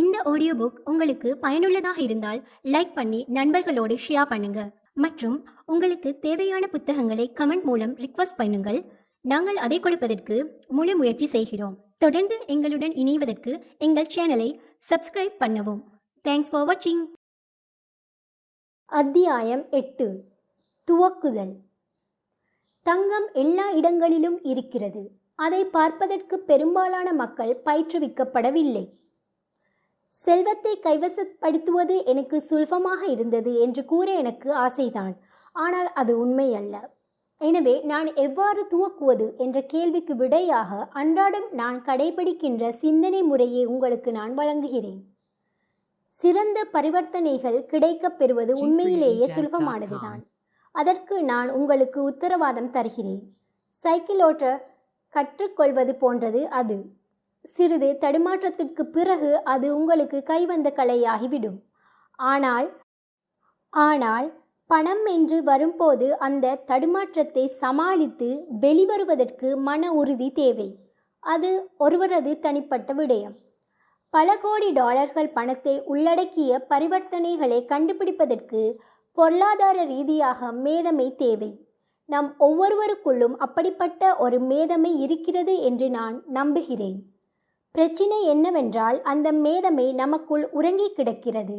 இந்த audio book உங்களுக்கு பயனுள்ளதாக இருந்தால் லைக் பண்ணி நண்பர்களோடு ஷேர் பண்ணுங்க. மற்றும் உங்களுக்கு தேவையான புத்தகங்களை கமெண்ட் மூலம் ரிக்வஸ்ட் பண்ணுங்கள். நாங்கள் அதை கொடுப்பதற்கு முழு முயற்சி செய்கிறோம். தொடர்ந்து எங்களுடன் இணைவதற்கு எங்கள் சேனலை சப்ஸ்கிரைப் பண்ணவும். தேங்க்ஸ் ஃபார் வாட்சிங் அத்தியாயம் எட்டு. துவக்குதல். தங்கம் எல்லா இடங்களிலும் இருக்கிறது. அதை பார்ப்பதற்கு பெரும்பாலான மக்கள் பயிற்றுவிக்கப்படவில்லை. செல்வத்தை கைவசப்படுத்துவது எனக்கு சுலபமாக இருந்தது என்று கூற எனக்கு ஆசைதான். ஆனால் அது உண்மை அல்ல எனவே நான் எவ்வாறு துவக்குவது என்ற கேள்விக்கு விடையாக அன்றாடம் நான் கடைபிடிக்கின்ற சிந்தனை முறையை உங்களுக்கு நான் வழங்குகிறேன். சிறந்த பரிவர்த்தனைகள் கிடைக்கப் பெறுவது உண்மையிலேயே சுலபமானதுதான். அதற்கு நான் உங்களுக்கு உத்தரவாதம் தருகிறேன். சைக்கிள் ஓட்ட கற்றுக்கொள்வது போன்றது அது. சிறிது தடுமாற்றத்திற்கு பிறகு அது உங்களுக்கு கைவந்த கலையாகிவிடும். ஆனால் ஆனால் பணம் என்று வரும்போது அந்த தடுமாற்றத்தை சமாளித்து வெளிவருவதற்கு மன உறுதி தேவை. அது ஒருவரது தனிப்பட்ட விடயம். பல கோடி டாலர்கள் பணத்தை உள்ளடக்கிய பரிவர்த்தனைகளை கண்டுபிடிப்பதற்கு பொருளாதார ரீதியாக மேதமை தேவை. நம் ஒவ்வொருவருக்குள்ளும் அப்படிப்பட்ட ஒரு மேதமை இருக்கிறது என்று நான் நம்புகிறேன். பிரச்சினை என்னவென்றால் அந்த மேதமை நமக்குள் உறங்கி கிடக்கிறது.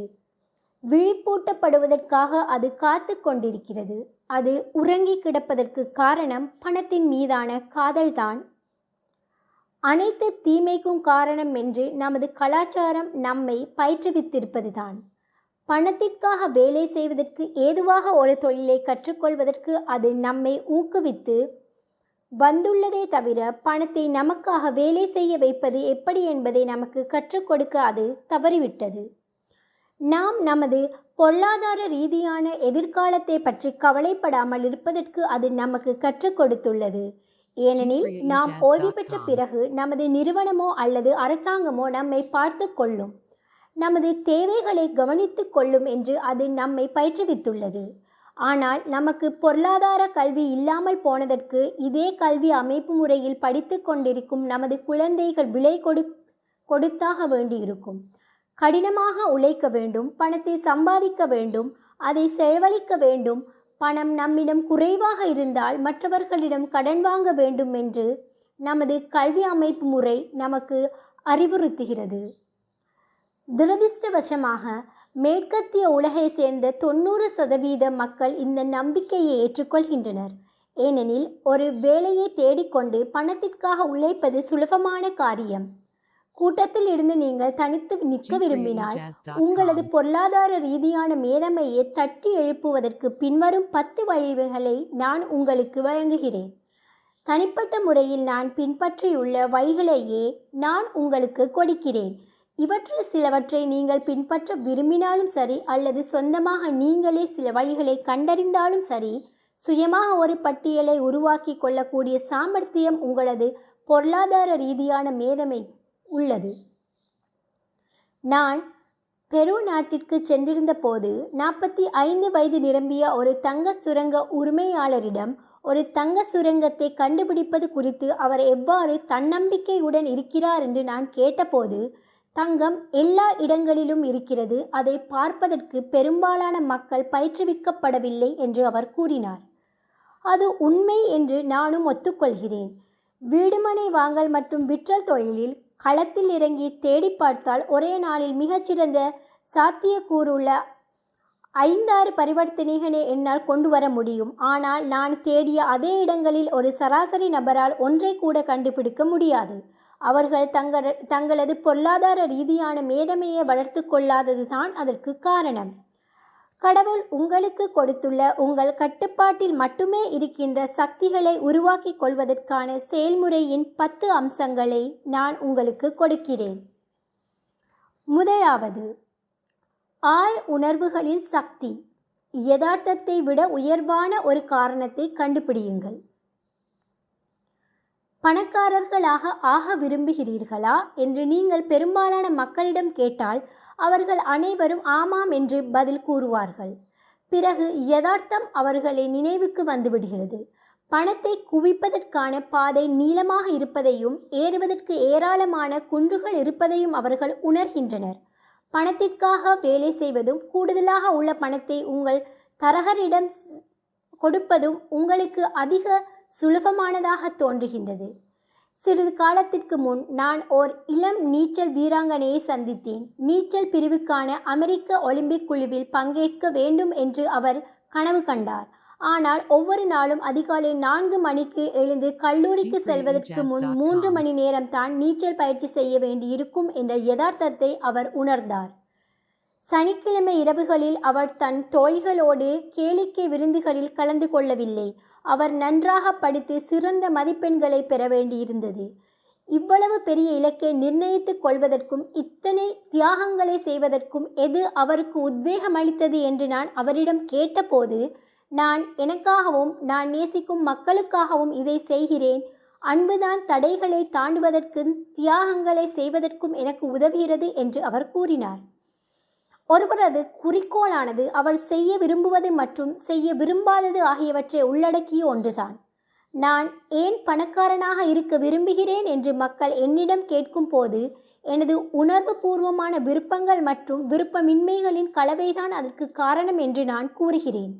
விழிப்பூட்டப்படுவதற்காக அது காத்து கொண்டிருக்கிறது. அது உறங்கி கிடப்பதற்கு காரணம் பணத்தின் மீதான காதல்தான். அனைத்து தீமைக்கும் காரணம் என்று நமது கலாச்சாரம் நம்மை பயிற்றுவித்திருப்பதுதான். பணத்திற்காக வேலை செய்வதற்கு ஏதுவாக ஒரு தொழிலை கற்றுக்கொள்வதற்கு அது நம்மை ஊக்குவித்து வந்துள்ளதே தவிர பணத்தை நமக்காக வேலை செய்ய வைப்பது எப்படி என்பதை நமக்கு கற்றுக் கொடுக்க அது தவறிவிட்டது. நாம் நமது பொருளாதார ரீதியான எதிர்காலத்தை பற்றி கவலைப்படாமல் இருப்பதற்கு அது நமக்கு கற்றுக் கொடுத்துள்ளது. ஏனெனில் நாம் ஓய்வு பெற்ற பிறகு நமது நிறுவனமோ அல்லது அரசாங்கமோ நம்மை பார்த்து கொள்ளும். நமது தேவைகளை கவனித்து கொள்ளும் என்று அது நம்மை பயிற்றுவித்துள்ளது. ஆனால் நமக்கு பொருளாதார கல்வி இல்லாமல் போனதற்கு இதே கல்வி அமைப்பு முறையில் படித்து கொண்டிருக்கும் நமது குழந்தைகள் விலை கொடு கொடுத்தாக வேண்டியிருக்கும். கடினமாக உழைக்க வேண்டும் பணத்தை சம்பாதிக்க வேண்டும் அதை செலவழிக்க வேண்டும் பணம் நம்மிடம் குறைவாக இருந்தால் மற்றவர்களிடம் கடன் வாங்க வேண்டும் என்று நமது கல்வி அமைப்பு முறை நமக்கு அறிவுறுத்துகிறது. துரதிர்ஷ்டவசமாக மேற்கத்திய உலகை சேர்ந்த தொண்ணூறு சதவீத மக்கள் இந்த நம்பிக்கையை ஏற்றுக்கொள்கின்றனர். ஏனெனில் ஒரு வேலையை தேடிக்கொண்டு பணத்திற்காக உழைப்பது சுலபமான காரியம். கூட்டத்தில் இருந்து நீங்கள் தனித்து நிற்க விரும்பினால் உங்களது பொருளாதார ரீதியான மேதமையை தட்டி எழுப்புவதற்கு பின்வரும் பத்து வழிவுகளை நான் உங்களுக்கு வழங்குகிறேன். தனிப்பட்ட முறையில் நான் பின்பற்றியுள்ள வழிகளையே நான் உங்களுக்கு கொடுக்கிறேன். இவற்றில் சிலவற்றை நீங்கள் பின்பற்ற விரும்பினாலும் சரி அல்லது சொந்தமாக நீங்களே சில வழிகளை கண்டறிந்தாலும் சரி சுயமாக ஒரு பட்டியலை உருவாக்கி கொள்ளக்கூடிய சாமர்த்தியம் உங்களது பொருளாதார ரீதியான மேதமை உள்ளது. நான் பெரு நாட்டிற்கு சென்றிருந்த போது நாற்பத்தி ஐந்து வயது நிரம்பிய ஒரு தங்க சுரங்க உரிமையாளரிடம் ஒரு தங்க சுரங்கத்தை கண்டுபிடிப்பது குறித்து அவர் எவ்வாறு தன்னம்பிக்கையுடன் இருக்கிறார் என்று நான் கேட்டபோது தங்கம் எல்லா இடங்களிலும் இருக்கிறது. அதை பார்ப்பதற்கு பெரும்பாலான மக்கள் பயிற்றுவிக்கப்படவில்லை என்று அவர் கூறினார். அது உண்மை என்று நானும் ஒத்துக்கொள்கிறேன். வீடுமனை வாங்கல் மற்றும் விற்றல் தொழிலில் களத்தில் இறங்கி தேடி பார்த்தால் ஒரே நாளில் மிகச்சிறந்த சாத்தியக்கூறுள்ள ஐந்தாறு பரிவர்த்தனைகளை என்னால் கொண்டு வர முடியும். ஆனால் நான் தேடிய அதே இடங்களில் ஒரு சராசரி நபரால் ஒன்றை கூட கண்டுபிடிக்க முடியாது. அவர்கள் தங்கள் தங்களது பொருளாதார ரீதியான மேதமையை வளர்த்து கொள்ளாதது தான் அதற்கு காரணம். கடவுள் உங்களுக்கு கொடுத்துள்ள உங்கள் கட்டுப்பாட்டில் மட்டுமே இருக்கின்ற சக்திகளை உருவாக்கி கொள்வதற்கான செயல்முறையின் பத்து அம்சங்களை நான் உங்களுக்கு கொடுக்கிறேன். முதலாவது ஆழ் உணர்வுகளின் சக்தி. யதார்த்தத்தை விட உயர்வான ஒரு காரணத்தை கண்டுபிடியுங்கள். பணக்காரர்களாக ஆக விரும்புகிறீர்களா? என்று நீங்கள் பெரும்பாலான மக்களிடம் கேட்டால் அவர்கள் அனைவரும் ஆமாம் என்று பதில் கூறுவார்கள். பிறகு யதார்த்தம் அவர்களை நினைவுக்கு வந்துவிடுகிறது. பணத்தை குவிப்பதற்கான பாதை நீளமாக இருப்பதையும் ஏறுவதற்கு ஏராளமான குன்றுகள் இருப்பதையும் அவர்கள் உணர்கின்றனர். பணத்திற்காக வேலை செய்வதும் கூடுதலாக உள்ள பணத்தை உங்கள் தரகரிடம் கொடுப்பதும் உங்களுக்கு அதிக சுலபமானதாக தோன்றுகின்றது. சிறிது காலத்திற்கு முன் நான் ஓர் இளம் நீச்சல் வீராங்கனையை சந்தித்தேன். நீச்சல் பிரிவுக்கான அமெரிக்க ஒலிம்பிக் குழுவில் பங்கேற்க வேண்டும் என்று அவர் கனவு கண்டார். ஆனால் ஒவ்வொரு நாளும் அதிகாலை நான்கு மணிக்கு எழுந்து கல்லூரிக்கு செல்வதற்கு முன் மூன்று மணி நேரம் தான் நீச்சல் பயிற்சி செய்ய வேண்டியிருக்கும் என்ற யதார்த்தத்தை அவர் உணர்ந்தார். சனிக்கிழமை இரவுகளில் அவர் தன் தோழிகளோடு கேளிக்கை விருந்துகளில் கலந்து கொள்ளவில்லை. அவர் நன்றாக படித்து சிறந்த மதிப்பெண்களை பெற வேண்டியிருந்தது. இவ்வளவு பெரிய இலக்கை நிர்ணயித்துக் கொள்வதற்கும் இத்தனை தியாகங்களை செய்வதற்கும் எது அவருக்கு உத்வேகம் அளித்தது என்று நான் அவரிடம் கேட்டபோது நான் எனக்காகவும் நான் நேசிக்கும் மக்களுக்காகவும் இதை செய்கிறேன். அன்புதான் தடைகளை தாண்டுவதற்கும் தியாகங்களை செய்வதற்கும் எனக்கு உதவுகிறது என்று அவர் கூறினார். ஒருவரது குறிக்கோளானது அவர் செய்ய விரும்புவது மற்றும் செய்ய விரும்பாதது ஆகியவற்றை உள்ளடக்கிய ஒன்றுதான். நான் ஏன் பணக்காரனாக இருக்க விரும்புகிறேன் என்று மக்கள் என்னிடம் கேட்கும் போது எனது உணர்வு பூர்வமான விருப்பங்கள் மற்றும் விருப்பமின்மைகளின் கலவைதான் அதற்கு காரணம் என்று நான் கூறுகிறேன்.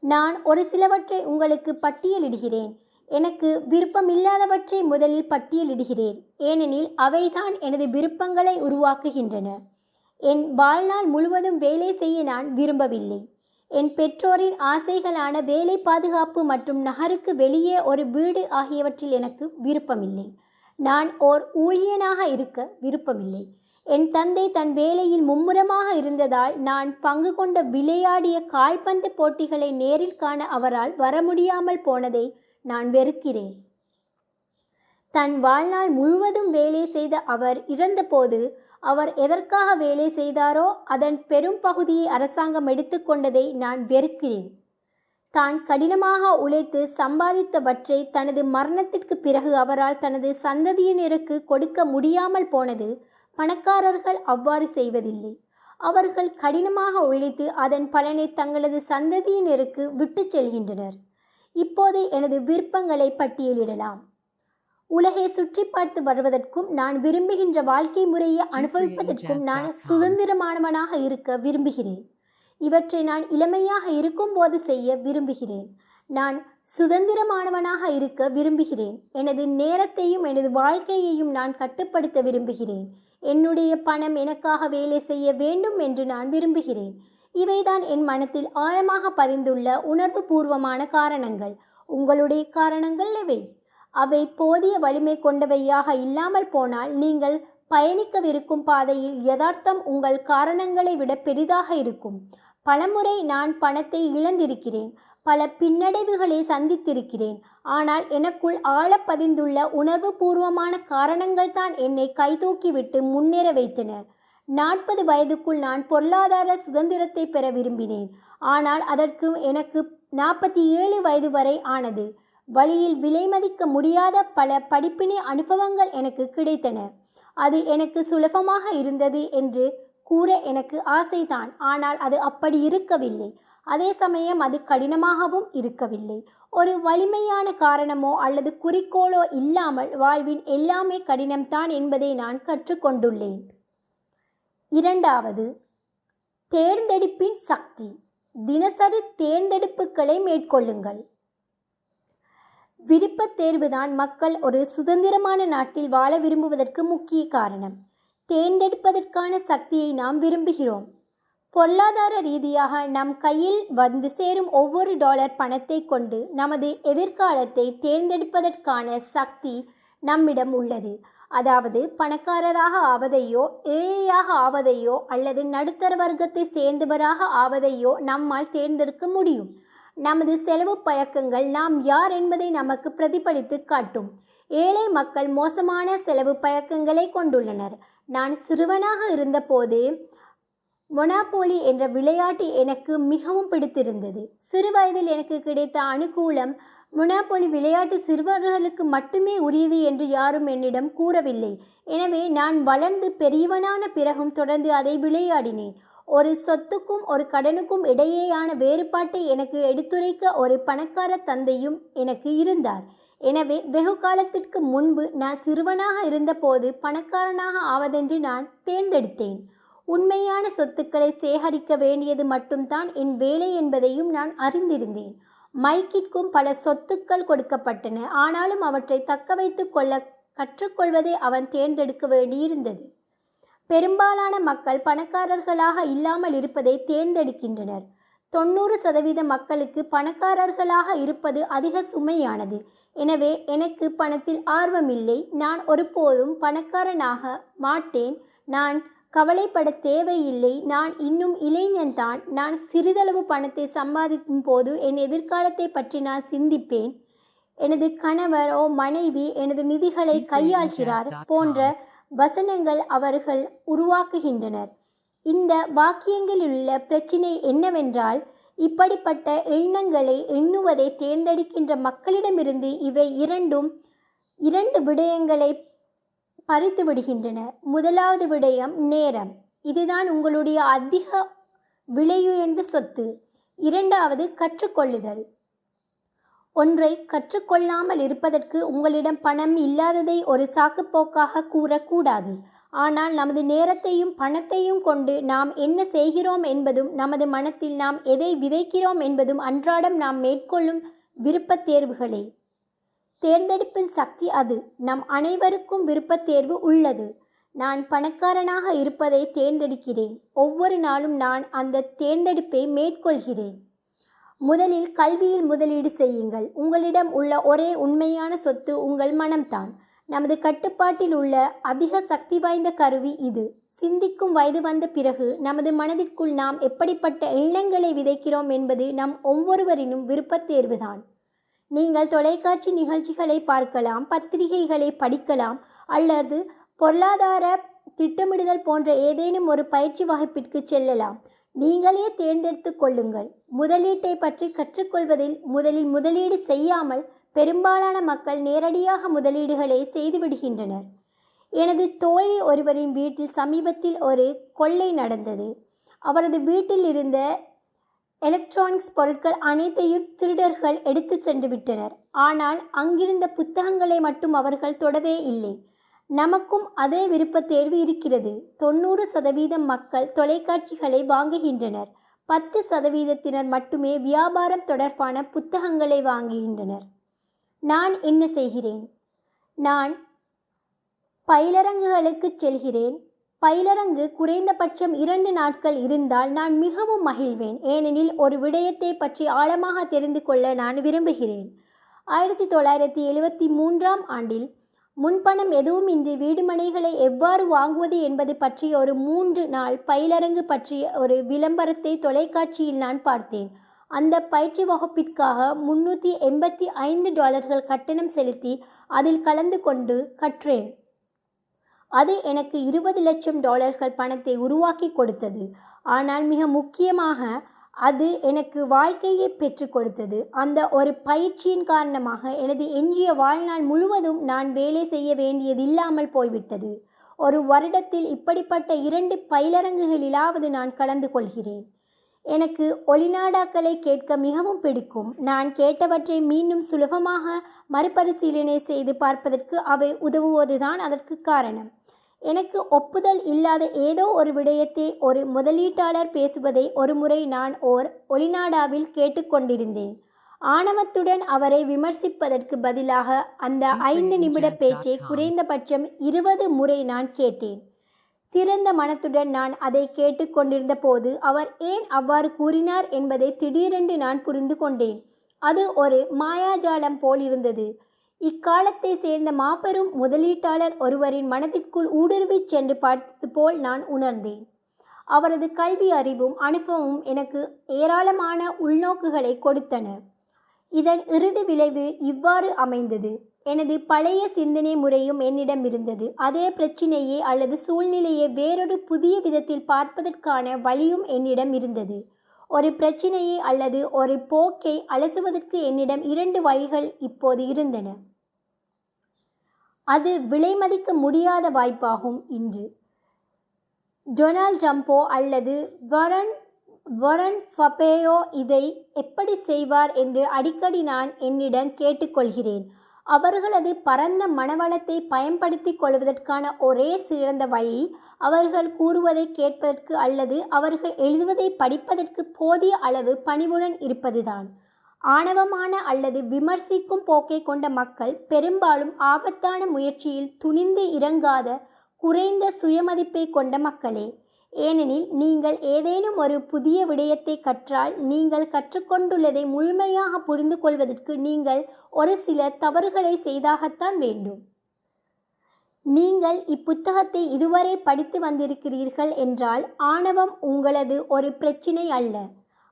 நான் ஒரு சிலவற்றை உங்களுக்கு பட்டியலிடுகிறேன். எனக்கு விருப்பமில்லாதவற்றை முதலில் பட்டியலிடுகிறேன். ஏனெனில் அவைதான் எனது விருப்பங்களை உருவாக்குகின்றன. என் வாழ்நாள் முழுவதும் வேலை செய்ய நான் விரும்பவில்லை. என் பெற்றோரின் ஆசைகளான வேலை பாதுகாப்பு மற்றும் நகருக்கு வெளியே ஒரு வீடு ஆகியவற்றில் எனக்கு விருப்பமில்லை. நான் ஓர் ஊழியனாக இருக்க விருப்பமில்லை. என் தந்தை தன் வேலையில் மும்முரமாக இருந்ததால் நான் பங்கு கொண்ட விளையாடிய கால்பந்து போட்டிகளை நேரில் காண அவரால் வர முடியாமல் போனதை நான் வெறுக்கிறேன். தன் வாழ்நாள் முழுவதும் வேலை செய்த அவர் இறந்தபோது அவர் எதற்காக வேலை செய்தாரோ அதன் பெரும் பகுதியை அரசாங்கம் எடுத்துக்கொண்டதை நான் வெறுக்கிறேன். தான் கடினமாக உழைத்து சம்பாதித்தவற்றை தனது மரணத்திற்கு பிறகு அவரால் தனது சந்ததியினருக்கு கொடுக்க முடியாமல் போனது பணக்காரர்கள் அவ்வாறு செய்வதில்லை. அவர்கள் கடினமாக உழைத்து அதன் பலனை தங்களது சந்ததியினருக்கு விட்டுச் செல்கின்றனர். இப்போது எனது விருப்பங்களை பட்டியலிடலாம். உலகை சுற்றி பார்த்து வருவதற்கும் நான் விரும்புகின்ற வாழ்க்கை முறையை அனுபவிப்பதற்கும் நான் சுதந்திரமானவனாக இருக்க விரும்புகிறேன். இவற்றை நான் இளமையாக இருக்கும்போது செய்ய விரும்புகிறேன். நான் சுதந்திரமானவனாக இருக்க விரும்புகிறேன். எனது நேரத்தையும் எனது வாழ்க்கையையும் நான் கட்டுப்படுத்த விரும்புகிறேன். என்னுடைய பணம் எனக்காக வேலை செய்ய வேண்டும் என்று நான் விரும்புகிறேன். இவைதான் என் மனத்தில் ஆழமாக பதிந்துள்ள உணர்வு பூர்வமான காரணங்கள். உங்களுடைய காரணங்கள் எவை? அவை போதிய வலிமை கொண்டவையாக இல்லாமல் போனால் நீங்கள் பயணிக்கவிருக்கும் பாதையில் யதார்த்தம் உங்கள் காரணங்களை விட பெரிதாக இருக்கும். பலமுறை நான் பணத்தை இழந்திருக்கிறேன். பல பின்னடைவுகளை சந்தித்திருக்கிறேன். ஆனால் எனக்குள் ஆழப்பதிந்துள்ள உணர்வு பூர்வமான காரணங்கள் தான் என்னை கைதூக்கிவிட்டு முன்னேற வைத்தன. நாற்பது வயதுக்குள் நான் பொருளாதார சுதந்திரத்தை பெற விரும்பினேன். ஆனால் அதற்கு எனக்கு நாற்பத்தி ஏழு வயது வரை ஆனது. வழியில் விலைமதிக்க முடியாத பல படிப்பினை அனுபவங்கள் எனக்கு கிடைத்தன. அது எனக்கு சுலபமாக இருந்தது என்று கூற எனக்கு ஆசைதான். ஆனால் அது அப்படி இருக்கவில்லை. அதே சமயம் அது கடினமாகவும் இருக்கவில்லை. ஒரு வலிமையான காரணமோ அல்லது குறிக்கோளோ இல்லாமல் வாழ்வின் எல்லாமே கடினம்தான் என்பதை நான் கற்றுக்கொண்டுள்ளேன். இரண்டாவது தேர்ந்தெடுப்பின் சக்தி. தினசரி தேர்ந்தெடுப்புகளை மேற்கொள்ளுங்கள். விருப்பத் தேர்வுதான் மக்கள் ஒரு சுதந்திரமான நாட்டில் வாழ விரும்புவதற்கு முக்கிய காரணம். தேர்ந்தெடுப்பதற்கான சக்தியை நாம் விரும்புகிறோம். பொருளாதார ரீதியாக நம் கையில் வந்து சேரும் ஒவ்வொரு டாலர் பணத்தை கொண்டு நமது எதிர்காலத்தை தேர்ந்தெடுப்பதற்கான சக்தி நம்மிடம் உள்ளது. அதாவது பணக்காரராக ஆவதையோ ஏழையாக ஆவதையோ அல்லது நடுத்தர வர்க்கத்தை சேர்ந்தவராக ஆவதையோ நம்மால் தேர்ந்தெடுக்க முடியும். நமது செலவு பழக்கங்கள் நாம் யார் என்பதை நமக்கு பிரதிபலித்து காட்டும். ஏழை மக்கள் மோசமான செலவு பழக்கங்களை கொண்டுள்ளனர். நான் சிறுவனாக இருந்தபோது மொனாபோலி என்ற விளையாட்டு எனக்கு மிகவும் பிடித்திருந்தது. சிறு வயதில் எனக்கு கிடைத்த அனுகூலம் மொனாபோலி விளையாட்டு சிறுவர்களுக்கு மட்டுமே உரியது என்று யாரும் என்னிடம் கூறவில்லை. எனவே நான் வளர்ந்து பெரியவனான பிறகும் தொடர்ந்து அதை விளையாடினேன். ஒரு சொத்துக்கும் ஒரு கடனுக்கும் இடையேயான வேறுபாட்டை எனக்கு எடுத்துரைக்க ஒரு பணக்கார தந்தையும் எனக்கு இருந்தார். எனவே வெகு காலத்திற்கு முன்பு நான் சிறுவனாக இருந்தபோது பணக்காரனாக ஆவதென்று நான் தேர்ந்தெடுத்தேன். உண்மையான சொத்துக்களை சேகரிக்க வேண்டியது மட்டும்தான் என் வேலை என்பதையும் நான் அறிந்திருந்தேன். மைக்கிற்கும் பல சொத்துக்கள் கொடுக்கப்பட்டன. ஆனாலும் அவற்றை தக்க வைத்து கொள்ள கற்றுக்கொள்வதை அவன் தேர்ந்தெடுக்க வேண்டியிருந்தது. பெரும்பாலான மக்கள் பணக்காரர்களாக இல்லாமல் இருப்பதை தேர்ந்தெடுக்கின்றனர். தொண்ணூறு சதவீத மக்களுக்கு பணக்காரர்களாக இருப்பது அதிக சுமையானது. எனவே எனக்கு பணத்தில் ஆர்வமில்லை. நான் ஒருபோதும் பணக்காரனாக மாட்டேன். நான் கவலைப்பட தேவையில்லை. நான் இன்னும் இளைஞன்தான் நான் சிறிதளவு பணத்தை சம்பாதிக்கும் போது என் எதிர்காலத்தை பற்றி நான் சிந்திப்பேன். எனது கணவரோ மனைவி எனது நிதிகளை கையாள்கிறார் போன்ற வசனங்கள் அவர்கள் உருவாக்குகின்றனர். இந்த வாக்கியங்களில் உள்ள பிரச்சினை என்னவென்றால் இப்படிப்பட்ட எண்ணங்களை எண்ணுவதை தேர்ந்தெடுக்கின்ற மக்களிடமிருந்து இவை இரண்டும் இரண்டு விடயங்களை பறித்து விடுகின்றன. முதலாவது விடயம் நேரம். இதுதான் உங்களுடைய அதிக விலையுயர்ந்த சொத்து. இரண்டாவது கற்றுக்கொள்ளுதல். ஒன்றை கற்றுக்கொள்ளாமல் இருப்பதற்கு உங்களிடம் பணம் இல்லாததை ஒரு சாக்குப்போக்காக கூறக்கூடாது. ஆனால் நமது நேரத்தையும் பணத்தையும் கொண்டு நாம் என்ன செய்கிறோம் என்பதும் நமது மனத்தில் நாம் எதை விதைக்கிறோம் என்பதும் அன்றாடம் நாம் மேற்கொள்ளும் விருப்பத் தேர்வுகளே தேர்ந்தெடுப்பின் சக்தி அது. நம் அனைவருக்கும் விருப்பத் தேர்வு உள்ளது. நான் பணக்காரனாக இருப்பதை தேர்ந்தெடுக்கிறேன். ஒவ்வொரு நாளும் நான் அந்த தேர்ந்தெடுப்பை மேற்கொள்கிறேன். முதலில் கல்வியில் முதலீடு செய்யுங்கள். உங்களிடம் உள்ள ஒரே உண்மையான சொத்து உங்கள் மனம்தான். நமது கட்டுப்பாட்டில் உள்ள அதிக சக்தி வாய்ந்த கருவி இது. சிந்திக்கும் வயது வந்த பிறகு நமது மனதிற்குள் நாம் எப்படிப்பட்ட எண்ணங்களை விதைக்கிறோம் என்பது நம் ஒவ்வொருவரினும் விருப்பத் தேர்வுதான். நீங்கள் தொலைக்காட்சி நிகழ்ச்சிகளை பார்க்கலாம் பத்திரிகைகளை படிக்கலாம் அல்லது பொருளாதார திட்டமிடுதல் போன்ற ஏதேனும் ஒரு பயிற்சி வகுப்பிற்கு செல்லலாம். நீங்களே தேர்ந்தெடுத்து கொள்ளுங்கள். முதலீட்டை பற்றி கற்றுக்கொள்வதில் முதலில் முதலீடு செய்யாமல் பெரும்பாலான மக்கள் நேரடியாக முதலீடுகளை செய்துவிடுகின்றனர் எனது தோழி ஒருவரின் வீட்டில் சமீபத்தில் ஒரு கொள்ளை நடந்தது. அவரது வீட்டில் இருந்த எலக்ட்ரானிக்ஸ் பொருட்கள் அனைத்தையும் திருடர்கள் எடுத்து சென்று விட்டனர். ஆனால் அங்கிருந்த புத்தகங்களை மட்டும் அவர்கள் தொடவே இல்லை. நமக்கும் அதே விருப்பத் தேர்வு இருக்கிறது. தொண்ணூறு சதவீதம் மக்கள் தொலைக்காட்சிகளை வாங்குகின்றனர். பத்து சதவீதத்தினர் மட்டுமே வியாபாரம் தொடர்பான புத்தகங்களை வாங்குகின்றனர். நான் என்ன செய்கிறேன்? நான் பயிலரங்குகளுக்கு செல்கிறேன். பயிலரங்கு குறைந்தபட்சம் இரண்டு நாட்கள் இருந்தால் நான் மிகவும் மகிழ்வேன். ஏனெனில் ஒரு விடயத்தை பற்றி ஆழமாக தெரிந்து கொள்ள நான் விரும்புகிறேன். ஆயிரத்தி தொள்ளாயிரத்தி எழுபத்தி மூன்றாம் ஆண்டில் முன்பணம் எதுவுமின்றி வீடுமனைகளை எவ்வாறு வாங்குவது என்பது பற்றிய ஒரு மூன்று நாள் பயிலரங்கு பற்றிய ஒரு விளம்பரத்தை தொலைக்காட்சியில் நான் பார்த்தேன். அந்த பயிற்சி வகுப்பிற்காக முன்னூற்றி எண்பத்தி ஐந்து டாலர்கள் கட்டணம் செலுத்தி அதில் கலந்து கொண்டு கற்றேன். அது எனக்கு இருபது லட்சம் டாலர்கள் பணத்தை உருவாக்கி கொடுத்தது. ஆனால் மிக முக்கியமாக அது எனக்கு வாழ்க்கையை பெற்றுக் கொடுத்தது. அந்த ஒரு பயிற்சியின் காரணமாக எனது எஞ்சிய வாழ்நாள் முழுவதும் நான் வேலை செய்ய வேண்டியதில்லாமல் போய்விட்டது. ஒரு வருடத்தில் இப்படிப்பட்ட இரண்டு பயிலரங்குகளிலாவது நான் கலந்து கொள்கிறேன். எனக்கு ஒளிநாடாக்களை கேட்க மிகவும் பிடிக்கும். நான் கேட்டவற்றை மீண்டும் சுலபமாக மறுபரிசீலனை செய்து பார்ப்பதற்கு அவை உதவுவதுதான் அதற்கு காரணம். எனக்கு ஒப்புதல் இல்லாத ஏதோ ஒரு விடயத்தை ஒரு முதலீட்டாளர் பேசுவதை ஒரு முறை நான் ஓர் ஒளிநாடாவில் கேட்டுக்கொண்டிருந்தேன். ஆணவத்துடன் அவரை விமர்சிப்பதற்கு பதிலாக அந்த ஐந்து நிமிட பேச்சை குறைந்தபட்சம் இருபது முறை நான் கேட்டேன். திறந்த மனத்துடன் நான் அதை கேட்டுக்கொண்டிருந்த போது அவர் ஏன் அவ்வாறு கூறினார் என்பதை திடீரென்று நான் புரிந்து கொண்டேன். அது ஒரு மாயாஜாலம் போல் இருந்தது இக்காலத்தை சேர்ந்த மாபெரும் முதலீட்டாளர் ஒருவரின் மனதிற்குள் ஊடுருவிச் சென்று பார்த்தது போல் நான் உணர்ந்தேன். அவரது கல்வி அறிவும் அனுபவமும் எனக்கு ஏராளமான உள்நோக்குகளை கொடுத்தன. இதன் இறுதி விளைவு இவ்வாறு அமைந்தது. எனது பழைய சிந்தனை முறையும் என்னிடம் இருந்தது. அதே பிரச்சினையே அல்லது சூழ்நிலையை வேறொரு புதிய விதத்தில் பார்ப்பதற்கான வழியும் என்னிடம் இருந்தது. ஒரு பிரச்சினையை அல்லது ஒரு போக்கை அலசுவதற்கு என்னிடம் இரண்டு வழிகள் இப்போது இருந்தன. அது விலைமதிக்க முடியாத வாய்ப்பாகும் இன்று. டொனால்ட் ட்ரம்போ அல்லது வரன் வரன் ஃபபேயோ இதை எப்படி செய்வார் என்று அடிக்கடி நான் என்னிடம் கேட்டுக்கொள்கிறேன். அவர்களது பரந்த மனவளத்தை பயன்படுத்திக் கொள்வதற்கான ஒரே சிறந்த வழி அவர்கள் கூறுவதை கேட்பதற்கு அல்லது அவர்கள் எழுதுவதை படிப்பதற்கு போதிய அளவு பணிவுடன் இருப்பதுதான். ஆணவமான அல்லது விமர்சிக்கும் போக்கை கொண்ட மக்கள் பெரும்பாலும் ஆபத்தான முயற்சியில் துணிந்து இறங்காத குறைந்த சுயமதிப்பை கொண்ட மக்களே. ஏனெனில் நீங்கள் ஏதேனும் ஒரு புதிய விடயத்தை கற்றால் நீங்கள் கற்றுக்கொண்டுள்ளதை முழுமையாக புரிந்து கொள்வதற்கு நீங்கள் ஒரு சில தவறுகளை செய்தாகத்தான் வேண்டும். நீங்கள் இப்புத்தகத்தை இதுவரை படித்து வந்திருக்கிறீர்கள் என்றால் ஆணவம் உங்களது ஒரு பிரச்சினை அல்ல.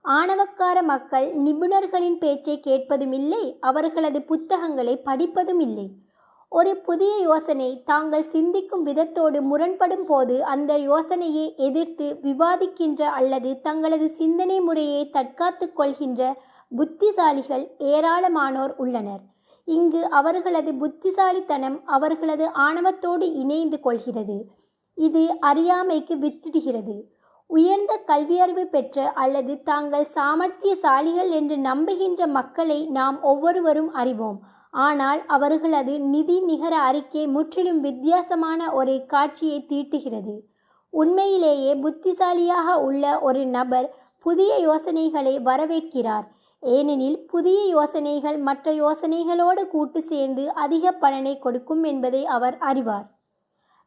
ஆணவக்கார மக்கள் நிபுணர்களின் பேச்சை கேட்பதும் இல்லை அவர்களது புத்தகங்களை படிப்பதும் இல்லை. ஒரு புதிய யோசனை தாங்கள் சிந்திக்கும் விதத்தோடு முரண்படும் போது அந்த யோசனையை எதிர்த்து விவாதிக்கின்ற அல்லது தங்களது சிந்தனை முறையை தற்காத்து கொள்கின்ற புத்திசாலிகள் ஏராளமானோர் உள்ளனர். இங்கு அவர்களது புத்திசாலித்தனம் அவர்களது ஆணவத்தோடு இணைந்து கொள்கிறது. இது அறியாமைக்கு வித்திடுகிறது. உயர்ந்த கல்வியறிவு பெற்ற அல்லது தாங்கள் சாமர்த்தியசாலிகள் என்று நம்புகின்ற மக்களை நாம் ஒவ்வொருவரும் அறிவோம். ஆனால் அவர்களது நிதி நிகர அறிக்கை முற்றிலும் வித்தியாசமான ஒரு காட்சியை தீட்டுகிறது. உண்மையிலேயே புத்திசாலியாக உள்ள ஒரு நபர் புதிய யோசனைகளை வரவேற்கிறார். ஏனெனில் புதிய யோசனைகள் மற்ற யோசனைகளோடு கூட்டு சேர்ந்து அதிக பலனை கொடுக்கும் என்பதை அவர் அறிவார்.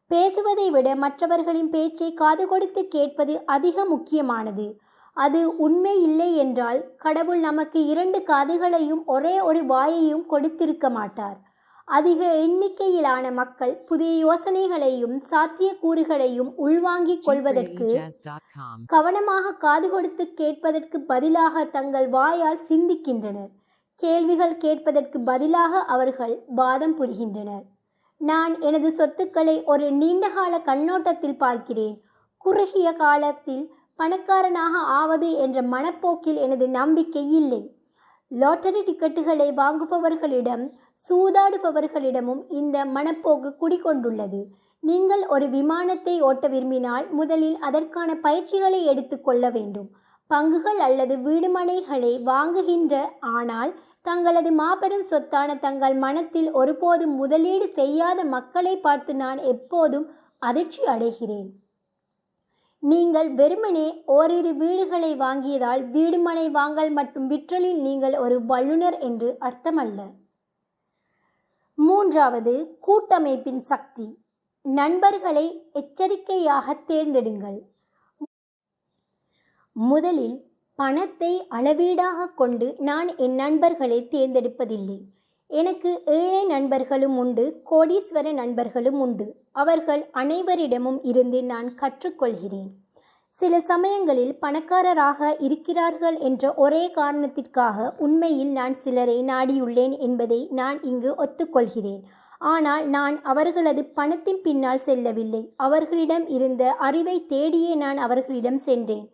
பேசுவதை விட மற்றவர்களின் பேச்சை காது கொடுத்து கேட்பது அதிக முக்கியமானது. அது உண்மை இல்லை என்றால் கடவுள் நமக்கு இரண்டு காதுகளையும் ஒரே ஒரு வாயையும் கொடுத்திருக்க மாட்டார். அதிக எண்ணிக்கையிலான மக்கள் புதிய யோசனைகளையும் சாத்தியக்கூறுகளையும் உள்வாங்கிக் கொள்வதற்கு FreeFreeJazz.com. கவனமாக காது கொடுத்து கேட்பதற்கு பதிலாக தங்கள் வாயால் சிந்திக்கின்றனர். கேள்விகள் கேட்பதற்கு பதிலாக அவர்கள் வாதம் புரிகின்றனர். நான் எனது சொத்துக்களை ஒரு நீண்டகால கண்ணோட்டத்தில் பார்க்கிறேன். குறுகிய காலத்தில் பணக்காரனாக ஆவது என்ற மனப்போக்கில் எனது நம்பிக்கை இல்லை. லாட்டரி டிக்கெட்டுகளை வாங்குபவர்களிடம் சூதாடுபவர்களிடமும் இந்த மனப்போக்கு குடிகொண்டுள்ளது. நீங்கள் ஒரு விமானத்தை ஓட்ட விரும்பினால் முதலில் அதற்கான பயிற்சிகளை எடுத்துக்கொள்ள வேண்டும். பங்குகள் அல்லது வீடுமனைகளை வாங்குகின்ற ஆனால் தங்களது மாபெரும் சொத்தான தங்கள் மனத்தில் ஒருபோதும் முதலீடு செய்யாத மக்களை பார்த்து நான் எப்போதும் அதிர்ச்சி அடைகிறேன். நீங்கள் வெறுமனே ஓரிரு வீடுகளை வாங்கியதால் வீடுமனை வாங்கல் மற்றும் விற்றலில் நீங்கள் ஒரு வல்லுனர் என்று அர்த்தமல்ல. மூன்றாவது கூட்டமைப்பின் சக்தி. நண்பர்களை எச்சரிக்கையாக தேர்ந்தெடுங்கள். முதலில் பணத்தை அளவீடாக கொண்டு நான் என் நண்பர்களை தேர்ந்தெடுப்பதில்லை. எனக்கு ஏழை நண்பர்களும் உண்டு கோடீஸ்வர நண்பர்களும் உண்டு. அவர்கள் அனைவரிடமும் இருந்து நான் கற்றுக்கொள்கிறேன். சில சமயங்களில் பணக்காரராக இருக்கிறார்கள் என்ற ஒரே காரணத்திற்காக உண்மையில் நான் சிலரை நாடியுள்ளேன் என்பதை நான் இங்கு ஒத்துக்கொள்கிறேன். ஆனால் நான் அவர்களது பணத்தின் பின்னால் செல்லவில்லை. அவர்களிடம் இருந்த அறிவை தேடியே நான் அவர்களிடம் சென்றேன்.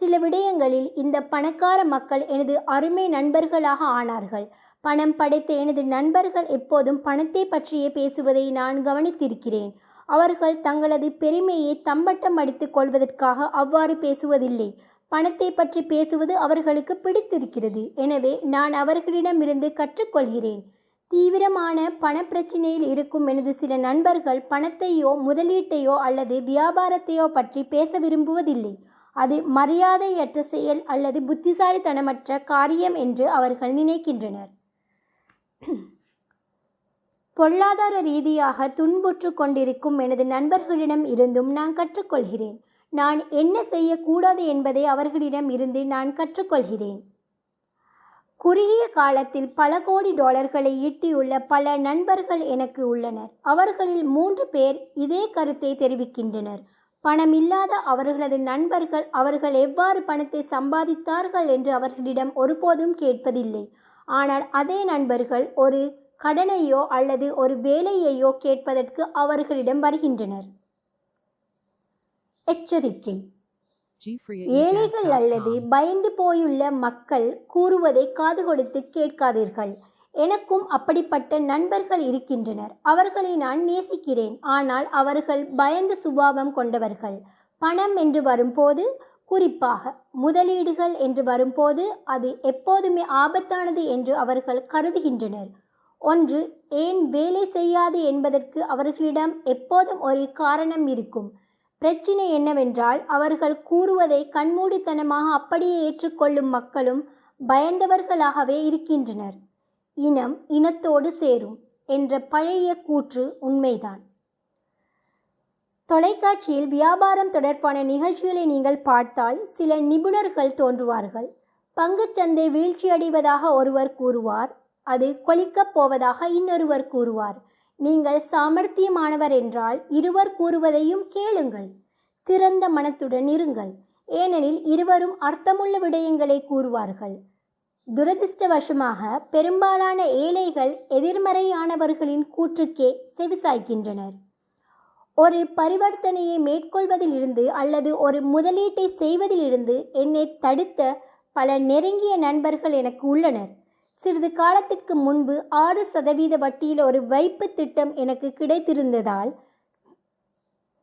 சில விடயங்களில் இந்த பணக்கார மக்கள் எனது அருமை நண்பர்களாக ஆனார்கள். பணம் படைத்த எனது நண்பர்கள் எப்போதும் பணத்தை பற்றியே பேசுவதை நான் கவனித்திருக்கிறேன். அவர்கள் தங்களது பெருமையை தம்பட்டம் அடித்துக் கொள்வதற்காக அவ்வாறு பேசுவதில்லை. பணத்தை பற்றி பேசுவது அவர்களுக்கு பிடித்திருக்கிறது. எனவே நான் அவர்களிடமிருந்து கற்றுக்கொள்கிறேன். தீவிரமான பணப்பிரச்சினையில் இருக்கும் எனது சில நண்பர்கள் பணத்தையோ முதலீட்டையோ அல்லது வியாபாரத்தையோ பற்றி பேச விரும்புவதில்லை. அது மரியாதையற்ற செயல் அல்லது புத்திசாலித்தனமற்ற காரியம் என்று அவர்கள் நினைக்கின்றனர். பொருளாதார ரீதியாக துன்புற்று கொண்டிருக்கும் எனது நண்பர்களிடம் இருந்தும் நான் கற்றுக்கொள்கிறேன். நான் என்ன செய்யக்கூடாது என்பதை அவர்களிடம் இருந்து நான் கற்றுக்கொள்கிறேன். குறுகிய காலத்தில் பல கோடி டாலர்களை ஈட்டியுள்ள பல நண்பர்கள் எனக்கு உள்ளனர். அவர்களில் மூன்று பேர் இதே கருத்தை தெரிவிக்கின்றனர். பணம் இல்லாத அவர்களது நண்பர்கள் அவர்கள் எவ்வாறு பணத்தை சம்பாதித்தார்கள் என்று அவர்களிடம் ஒருபோதும் கேட்பதில்லை. ஆனால் அதே நண்பர்கள் ஒரு கடனையோ அல்லது ஒரு வேலையையோ கேட்பதற்கு அவர்களிடம் வருகின்றனர். எச்சரிக்கை. ஏழைகள் அல்லது பயந்து போயுள்ள மக்கள் கூறுவதை காது கொடுத்து கேட்காதீர்கள். எனக்கும் அப்படிப்பட்ட நண்பர்கள் இருக்கின்றனர். அவர்களை நான் நேசிக்கிறேன். ஆனால் அவர்கள் பயந்த சுபாவம் கொண்டவர்கள். பணம் என்று வரும்போது குறிப்பாக முதலீடுகள் என்று வரும்போது அது எப்போதுமே ஆபத்தானது என்று அவர்கள் கருதுகின்றனர். ஒன்று ஏன் வேலை செய்யாது என்பதற்கு அவர்களிடம் எப்போதும் ஒரு காரணம் இருக்கும். பிரச்சினை என்னவென்றால் அவர்கள் கூறுவதை கண்மூடித்தனமாக அப்படியே ஏற்றுக்கொள்ளும் மக்களும் பயந்தவர்களாகவே இருக்கின்றனர். இனம் இனத்தோடு சேரும் என்ற பழைய கூற்று உண்மைதான். தொலைக்காட்சியில் வியாபாரம் தொடர்பான நிகழ்ச்சிகளை நீங்கள் பார்த்தால் சில நிபுணர்கள் தோன்றுவார்கள். பங்குச்சந்தை வீழ்ச்சியடைவதாக ஒருவர் கூறுவார் அது கொலிக்கப் போவதாக இன்னொருவர் கூறுவார். நீங்கள் சாமர்த்தியமானவர் என்றால் இருவர் கூறுவதையும் கேளுங்கள். திறந்த மனத்துடன் இருங்கள். ஏனெனில் இருவரும் அர்த்தமுள்ள விடயங்களை கூறுவார்கள். துரதிருஷ்டவசமாக பெரும்பாலான ஏழைகள் எதிர்மறையானவர்களின் கூற்றுக்கே செவிசாய்க்கின்றனர் ஒரு பரிவர்த்தனையை மேற்கொள்வதிலிருந்து அல்லது ஒரு முதலீட்டை செய்வதிலிருந்து என்னை தடுத்த பல நெருங்கிய நண்பர்கள் எனக்கு உள்ளனர். சிறிது காலத்திற்கு முன்பு ஆறு சதவீத வட்டியில் ஒரு வைப்பு திட்டம் எனக்கு கிடைத்திருந்ததால்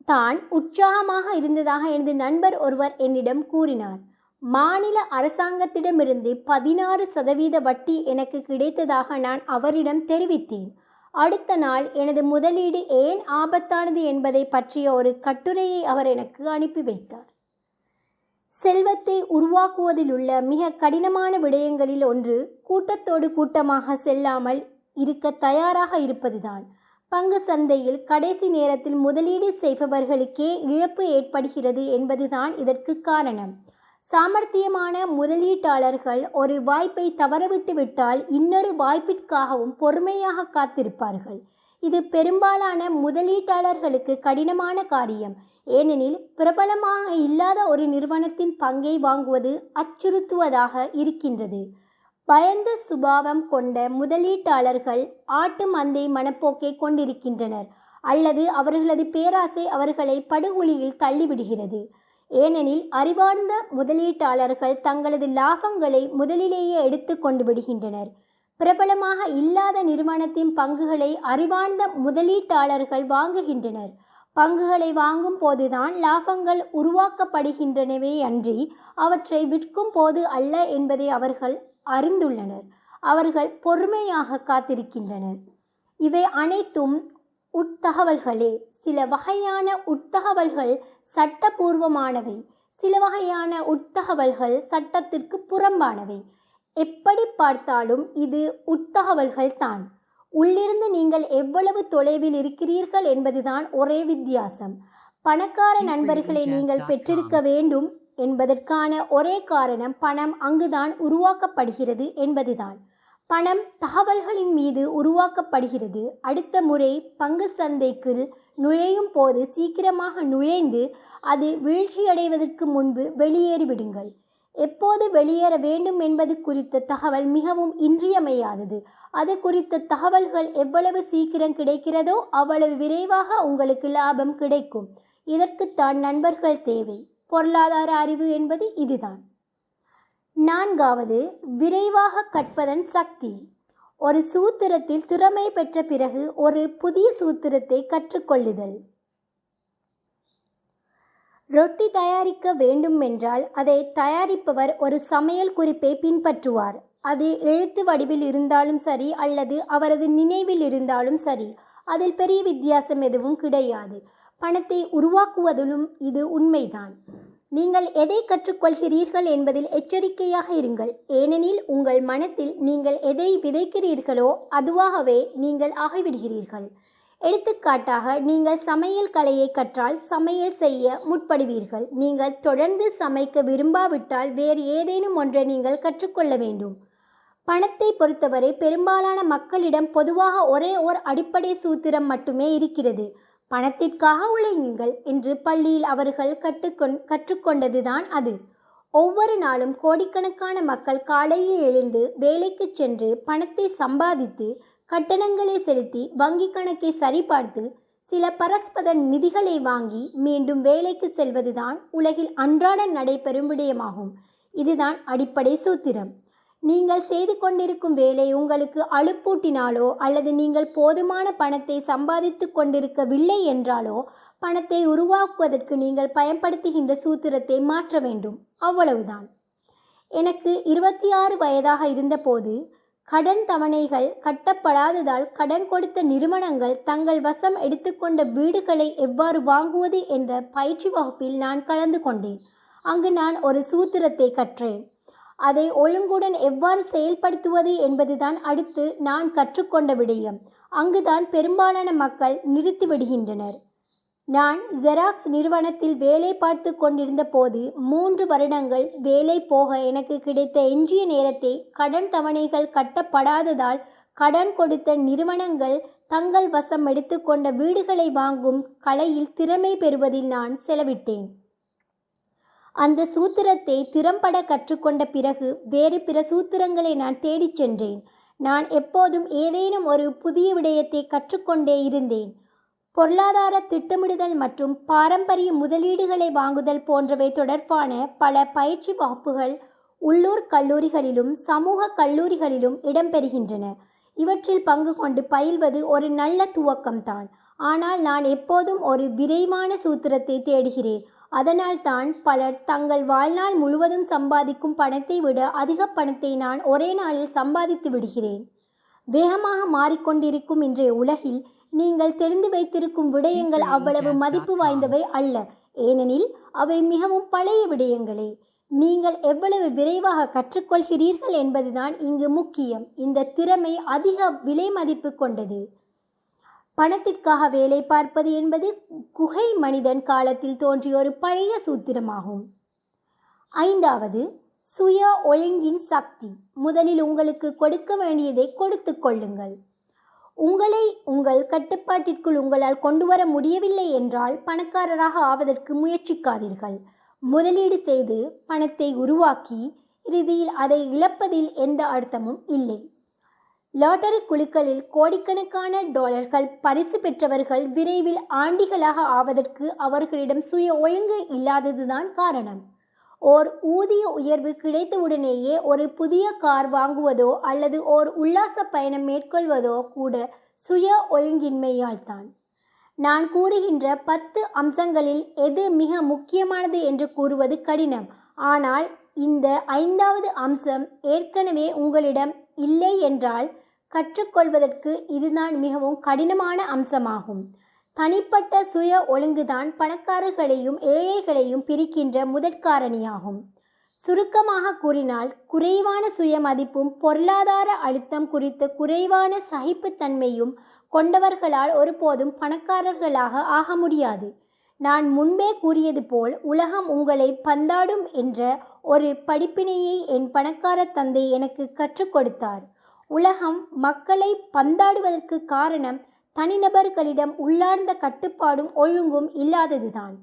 தான் உற்சாகமாக இருந்ததாக எனது நண்பர் ஒருவர் என்னிடம் கூறினார். மாநில அரசாங்கத்திடமிருந்து பதினாறு சதவீத வட்டி எனக்கு கிடைத்ததாக நான் அவரிடம் தெரிவித்தேன். அடுத்த நாள் எனது முதலீடு ஏன் ஆபத்தானது என்பதை பற்றிய ஒரு கட்டுரையை அவர் எனக்கு அனுப்பி வைத்தார். செல்வத்தை உருவாக்குவதில் உள்ள மிக கடினமான விடயங்களில் ஒன்று கூட்டத்தோடு கூட்டமாக செல்லாமல் இருக்க தயாராக இருப்பதுதான். பங்கு சந்தையில் கடைசி நேரத்தில் முதலீடு செய்பவர்களுக்கே இழப்பு ஏற்படுகிறது என்பதுதான் இதற்கு காரணம். சாமர்த்தியமான முதலீட்டாளர்கள் ஒரு வாய்ப்பை தவறவிட்டு விட்டால் இன்னொரு வாய்ப்பிற்காகவும் பொறுமையாக காத்திருப்பார்கள். இது பெரும்பாலான முதலீட்டாளர்களுக்கு கடினமான காரியம். ஏனெனில் பிரபலமாக இல்லாத ஒரு நிறுவனத்தின் பங்கை வாங்குவது அச்சுறுத்துவதாக இருக்கின்றது. பயந்த சுபாவம் கொண்ட முதலீட்டாளர்கள் ஆட்டு மந்தை மனப்போக்கை கொண்டிருக்கின்றனர். அல்லது அவர்களது பேராசை அவர்களை படுகொலியில் தள்ளிவிடுகிறது. ஏனெனில் அறிவார்ந்த முதலீட்டாளர்கள் தங்களது லாபங்களை முதலிலேயே எடுத்து கொண்டு விடுகின்றனர். பிரபலமாக இல்லாத நிறுவனத்தின் பங்குகளை அறிவார்ந்த முதலீட்டாளர்கள் வாங்குகின்றனர். பங்குகளை வாங்கும் போதுதான் லாபங்கள் உருவாக்கப்படுகின்றனவே அன்றி அவற்றை விற்கும் போது அல்ல என்பதை அவர்கள் அறிந்துள்ளனர். அவர்கள் பொறுமையாக காத்திருக்கின்றனர். இவை அனைத்தும் உட்தகவல்களே. சில வகையான உட்தகவல்கள் சட்டபூர்வமானவை. சில வகையான உட்தகவல்கள் சட்டத்திற்கு புறம்பானவை. எப்படி பார்த்தாலும் இது உட்தகவல்கள் தான் உள்ளிருந்து நீங்கள் எவ்வளவு தொலைவில் இருக்கிறீர்கள் என்பதுதான் ஒரே வித்தியாசம். பணக்கார நண்பர்களை நீங்கள் பெற்றிருக்க வேண்டும் என்பதற்கான ஒரே காரணம் பணம் அங்குதான் உருவாக்கப்படுகிறது என்பதுதான். பணம் தகவல்களின் மீது உருவாக்கப்படுகிறது. அடுத்த முறை பங்கு சந்தைக்குள் நுழையும் போது சீக்கிரமாக நுழைந்து அது வீழ்ச்சியடைவதற்கு முன்பு வெளியேறிவிடுங்கள். எப்போது வெளியேற வேண்டும் என்பது குறித்த தகவல் மிகவும் இன்றியமையாதது. அது குறித்த தகவல்கள் எவ்வளவு சீக்கிரம் கிடைக்கிறதோ அவ்வளவு விரைவாக உங்களுக்கு லாபம் கிடைக்கும். இதற்குத்தான் நண்பர்கள் தேவை. பொருளாதார அறிவு என்பது இதுதான். நான்காவது விரைவாக கற்பதன் சக்தி. ஒரு சூத்திரத்தில் திறமை பெற்ற பிறகு ஒரு புதிய சூத்திரத்தை கற்றுக்கொள்ளுதல். ரொட்டி தயாரிக்க வேண்டும் என்றால் அதை தயாரிப்பவர் ஒரு சமையல் குறிப்பை பின்பற்றுவார். அது எழுத்து வடிவில் இருந்தாலும் சரி அல்லது அவரது நினைவில் இருந்தாலும் சரி அதில் பெரிய வித்தியாசம் எதுவும் கிடையாது. பணத்தை உருவாக்குவதிலும் இது உண்மைதான். நீங்கள் எதை கற்றுக்கொள்கிறீர்கள் என்பதில் எச்சரிக்கையாக இருங்கள். ஏனெனில் உங்கள் மனத்தில் நீங்கள் எதை விதைக்கிறீர்களோ அதுவாகவே நீங்கள் ஆகிவிடுகிறீர்கள். எடுத்துக்காட்டாக நீங்கள் சமையல் கலையை கற்றால் சமையல் செய்ய முற்படுவீர்கள். நீங்கள் தொடர்ந்து சமைக்க விரும்பாவிட்டால் வேறு ஏதேனும் ஒன்றை நீங்கள் கற்றுக்கொள்ள வேண்டும். பணத்தை பொறுத்தவரை பெரும்பாலான மக்களிடம் பொதுவாக ஒரே ஓர் அடிப்படை சூத்திரம் மட்டுமே இருக்கிறது. பணத்திற்காக உழையுங்கள் என்று பள்ளியில் அவர்கள் கற்றுக்கொண் கற்றுக்கொண்டதுதான் அது. ஒவ்வொரு நாளும் கோடிக்கணக்கான மக்கள் காலையில் எழுந்து வேலைக்கு சென்று பணத்தை சம்பாதித்து கட்டணங்களை செலுத்தி வங்கி கணக்கை சரிபார்த்து சில பரஸ்பர நிதிகளை வாங்கி மீண்டும் வேலைக்கு செல்வதுதான் உலகில் அன்றாட நடைபெறும் விடயமாகும். இதுதான் அடிப்படை சூத்திரம். நீங்கள் செய்து கொண்டிருக்கும் வேலை உங்களுக்கு அழுப்பூட்டினாலோ அல்லது நீங்கள் போதுமான பணத்தை சம்பாதித்து கொண்டிருக்கவில்லை என்றாலோ பணத்தை உருவாக்குவதற்கு நீங்கள் பயன்படுத்துகின்ற சூத்திரத்தை மாற்ற வேண்டும். அவ்வளவுதான். எனக்கு இருபத்தி ஆறு வயதாக இருந்தபோது கடன் தவணைகள் கட்டப்படாததால் கடன் கொடுத்த நிறுவனங்கள் தங்கள் வசம் எடுத்துக்கொண்ட வீடுகளை எவ்வாறு வாங்குவது என்ற பயிற்சி வகுப்பில் நான் கலந்து கொண்டேன். அங்கு நான் ஒரு சூத்திரத்தை கற்றேன். அதை ஒழுங்குடன் எவ்வாறு செயல்படுத்துவது என்பதுதான் அடுத்து நான் கற்றுக்கொண்ட விடயம். அங்குதான் பெரும்பாலான மக்கள் நிறுத்தி விடுகின்றனர். நான் ஜெராக்ஸ் நிறுவனத்தில் வேலை பார்த்து கொண்டிருந்த போது மூன்று வருடங்கள் வேலை போக எனக்கு கிடைத்த எஞ்சிய நேரத்தை கடன் தவணைகள் கட்டப்படாததால் கடன் கொடுத்த நிறுவனங்கள் தங்கள் வசம் எடுத்துக்கொண்ட வீடுகளை வாங்கும் கலையில் திறமை பெறுவதில் நான் செலவிட்டேன். அந்த சூத்திரத்தை திறம்பட கற்றுக்கொண்ட பிறகு வேறு பிற சூத்திரங்களை நான் தேடிச் சென்றேன். நான் எப்போதும் ஏதேனும் ஒரு புதிய விடயத்தை கற்றுக்கொண்டே இருந்தேன். பொருளாதார திட்டமிடுதல் மற்றும் பாரம்பரிய முதலீடுகளை வாங்குதல் போன்றவை தொடர்பான பல பயிற்சி வகுப்புகள் உள்ளூர் கல்லூரிகளிலும் சமூக கல்லூரிகளிலும் இடம்பெறுகின்றன. இவற்றில் பங்கு கொண்டு பயில்வது ஒரு நல்ல துவக்கம்தான். ஆனால் நான் எப்போதும் ஒரு விரைவான சூத்திரத்தை தேடுகிறேன். அதனால் தான் பலர் தங்கள் வாழ்நாள் முழுவதும் சம்பாதிக்கும் பணத்தை விட அதிக பணத்தை நான் ஒரே நாளில் சம்பாதித்து விடுகிறேன். வேகமாக மாறிக்கொண்டிருக்கும் இன்றைய உலகில் நீங்கள் தெரிந்து வைத்திருக்கும் விடயங்கள் அவ்வளவு மதிப்பு வாய்ந்தவை அல்ல. ஏனெனில் அவை மிகவும் பழைய விடயங்களே. நீங்கள் எவ்வளவு விரைவாக கற்றுக்கொள்கிறீர்கள் என்பதுதான் இங்கு முக்கியம். இந்த திறமை அதிக விலை மதிப்பு கொண்டது. பணத்திற்காக வேலை பார்ப்பது என்பது குகை மனிதன் காலத்தில் தோன்றிய ஒரு பழைய சூத்திரமாகும். ஐந்தாவது சுய ஒழுங்கின் சக்தி. முதலில் உங்களுக்கு கொடுக்க வேண்டியதை கொடுத்து கொள்ளுங்கள். உங்களை உங்கள் கட்டுப்பாட்டிற்குள் உங்களால் கொண்டு வர முடியவில்லை என்றால் பணக்காரராக ஆவதற்கு முயற்சிக்காதீர்கள். முதலீடு செய்து பணத்தை உருவாக்கி இறுதியில் அதை இழப்பதில் எந்த அர்த்தமும் இல்லை. லாட்டரி குழுக்களில் கோடிக்கணக்கான டாலர்கள் பரிசு பெற்றவர்கள் விரைவில் ஆண்டிகளாக ஆவதற்கு அவர்களிடம் சுய ஒழுங்கு இல்லாததுதான் காரணம். ஓர் ஊதிய உயர்வு கிடைத்தவுடனேயே ஒரு புதிய கார் வாங்குவதோ அல்லது ஓர் உல்லாச பயணம் மேற்கொள்வதோ கூட சுய ஒழுங்கின்மையால் தான் நான் கூறுகின்ற பத்து அம்சங்களில் எது மிக முக்கியமானது என்று கூறுவது கடினம். ஆனால் இந்த ஐந்தாவது அம்சம் ஏற்கனவே உங்களிடம் இல்லை என்றால் கற்றுக்கொள்வதற்கு இதுதான் மிகவும் கடினமான அம்சமாகும். தனிப்பட்ட சுய ஒழுங்குதான் பணக்காரர்களையும் ஏழைகளையும் பிரிக்கின்ற முதற்காரணியாகும். சுருக்கமாக கூறினால் குறைவான சுய மதிப்பும் பொருளாதார அழுத்தம் குறித்த குறைவான சகிப்புத்தன்மையும் கொண்டவர்களால் ஒருபோதும் பணக்காரர்களாக ஆக முடியாது. நான் முன்பே கூறியது போல் உலகம் உங்களை பந்தாடும் என்ற ஒரு படிப்பினையை என் பணக்கார தந்தை எனக்கு கற்றுக் கொடுத்தார். உலகம் மக்களை பந்தாடுவதற்கு காரணம் தனிநபர்களிடம் உள்ளார்ந்த கட்டுப்பாடும் ஒழுங்கும் இல்லாததுதான்.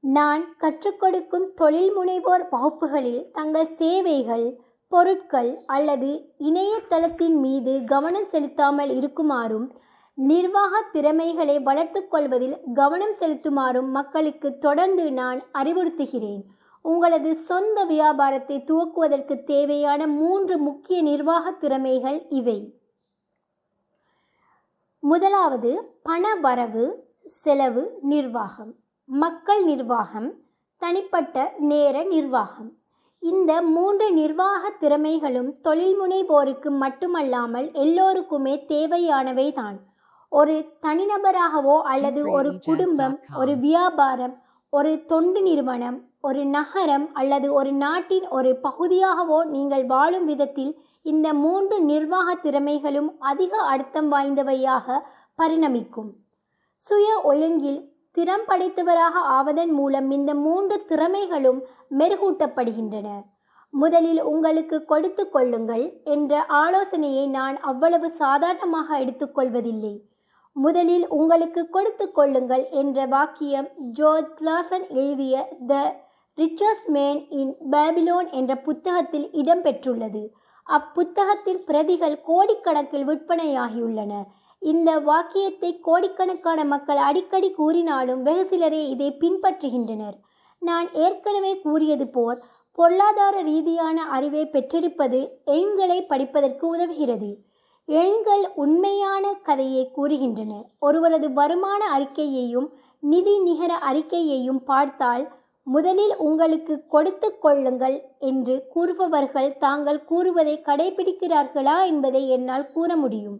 நான் கற்றுக் கொடுக்கும் தொழில் முனைவோர் வகுப்புகளில் தங்கள் சேவைகள் பொருட்கள் அல்லது இணையதளத்தின் மீது கவனம் செலுத்தாமல் இருக்குமாறும் நிர்வாக திறமைகளை வளர்த்துக்கொள்வதில் கவனம் செலுத்துமாறும் மக்களுக்கு தொடர்ந்து நான் அறிவுறுத்துகிறேன். உங்களது சொந்த வியாபாரத்தை துவக்குவதற்கு தேவையான மூன்று முக்கிய நிர்வாக திறமைகள் இவை. முதலாவது பண வரவு செலவு நிர்வாகம். மக்கள் நிர்வாகம் தனிப்பட்ட நேர நிர்வாகம். இந்த மூன்று நிர்வாக திறமைகளும் தொழில் முனைவோருக்கு மட்டுமல்லாமல் எல்லோருக்குமே தேவையானவை தான் ஒரு தனிநபராகவோ அல்லது ஒரு குடும்பம் ஒரு வியாபாரம் ஒரு தொண்டு நிறுவனம் ஒரு நகரம் அல்லது ஒரு நாட்டின் ஒரு பகுதியாகவோ நீங்கள் வாழும் விதத்தில் இந்த மூன்று நிர்வாக திறமைகளும் அதிக அர்த்தம் வாய்ந்தவையாக பரிணமிக்கும். சுய ஒழுங்கில் திறம் படைத்தவராக ஆவதன் மூலம் இந்த மூன்று திறமைகளும் மெருகூட்டப்படுகின்றன. முதலில் உங்களுக்கு கொடுத்து கொள்ளுங்கள் என்ற ஆலோசனையை நான் அவ்வளவு சாதாரணமாக எடுத்துக்கொள்வதில்லை முதலில் உங்களுக்கு கொடுத்து கொள்ளுங்கள் என்ற வாக்கியம் ஜோர்ஜ் கிளாசன் எழுதிய the Richest Man in Babylon என்ற புத்தகத்தில் இடம்பெற்றுள்ளது. அப்புத்தகத்தின் பிரதிகள் கோடிக்கணக்கில் விற்பனையாகியுள்ளன. இந்த வாக்கியத்தை கோடிக்கணக்கான மக்கள் அடிக்கடி கூறினாலும் வெகு சிலரே இதை பின்பற்றுகின்றனர். நான் ஏற்கனவே கூறியது போல் பொருளாதார ரீதியான அறிவை பெற்றிருப்பது எண்களை படிப்பதற்கு உதவுகிறது. எண்கள் உண்மையான கதையை கூறுகின்றன ஒருவரது வருமான அறிக்கையையும் நிதி நிகர அறிக்கையையும் பார்த்தால் முதலில் உங்களுக்கு கொடுத்து கொள்ளுங்கள் என்று கூறுபவர்கள் தாங்கள் கூறுவதை கடைபிடிக்கிறார்களா என்பதை என்னால் கூற முடியும்.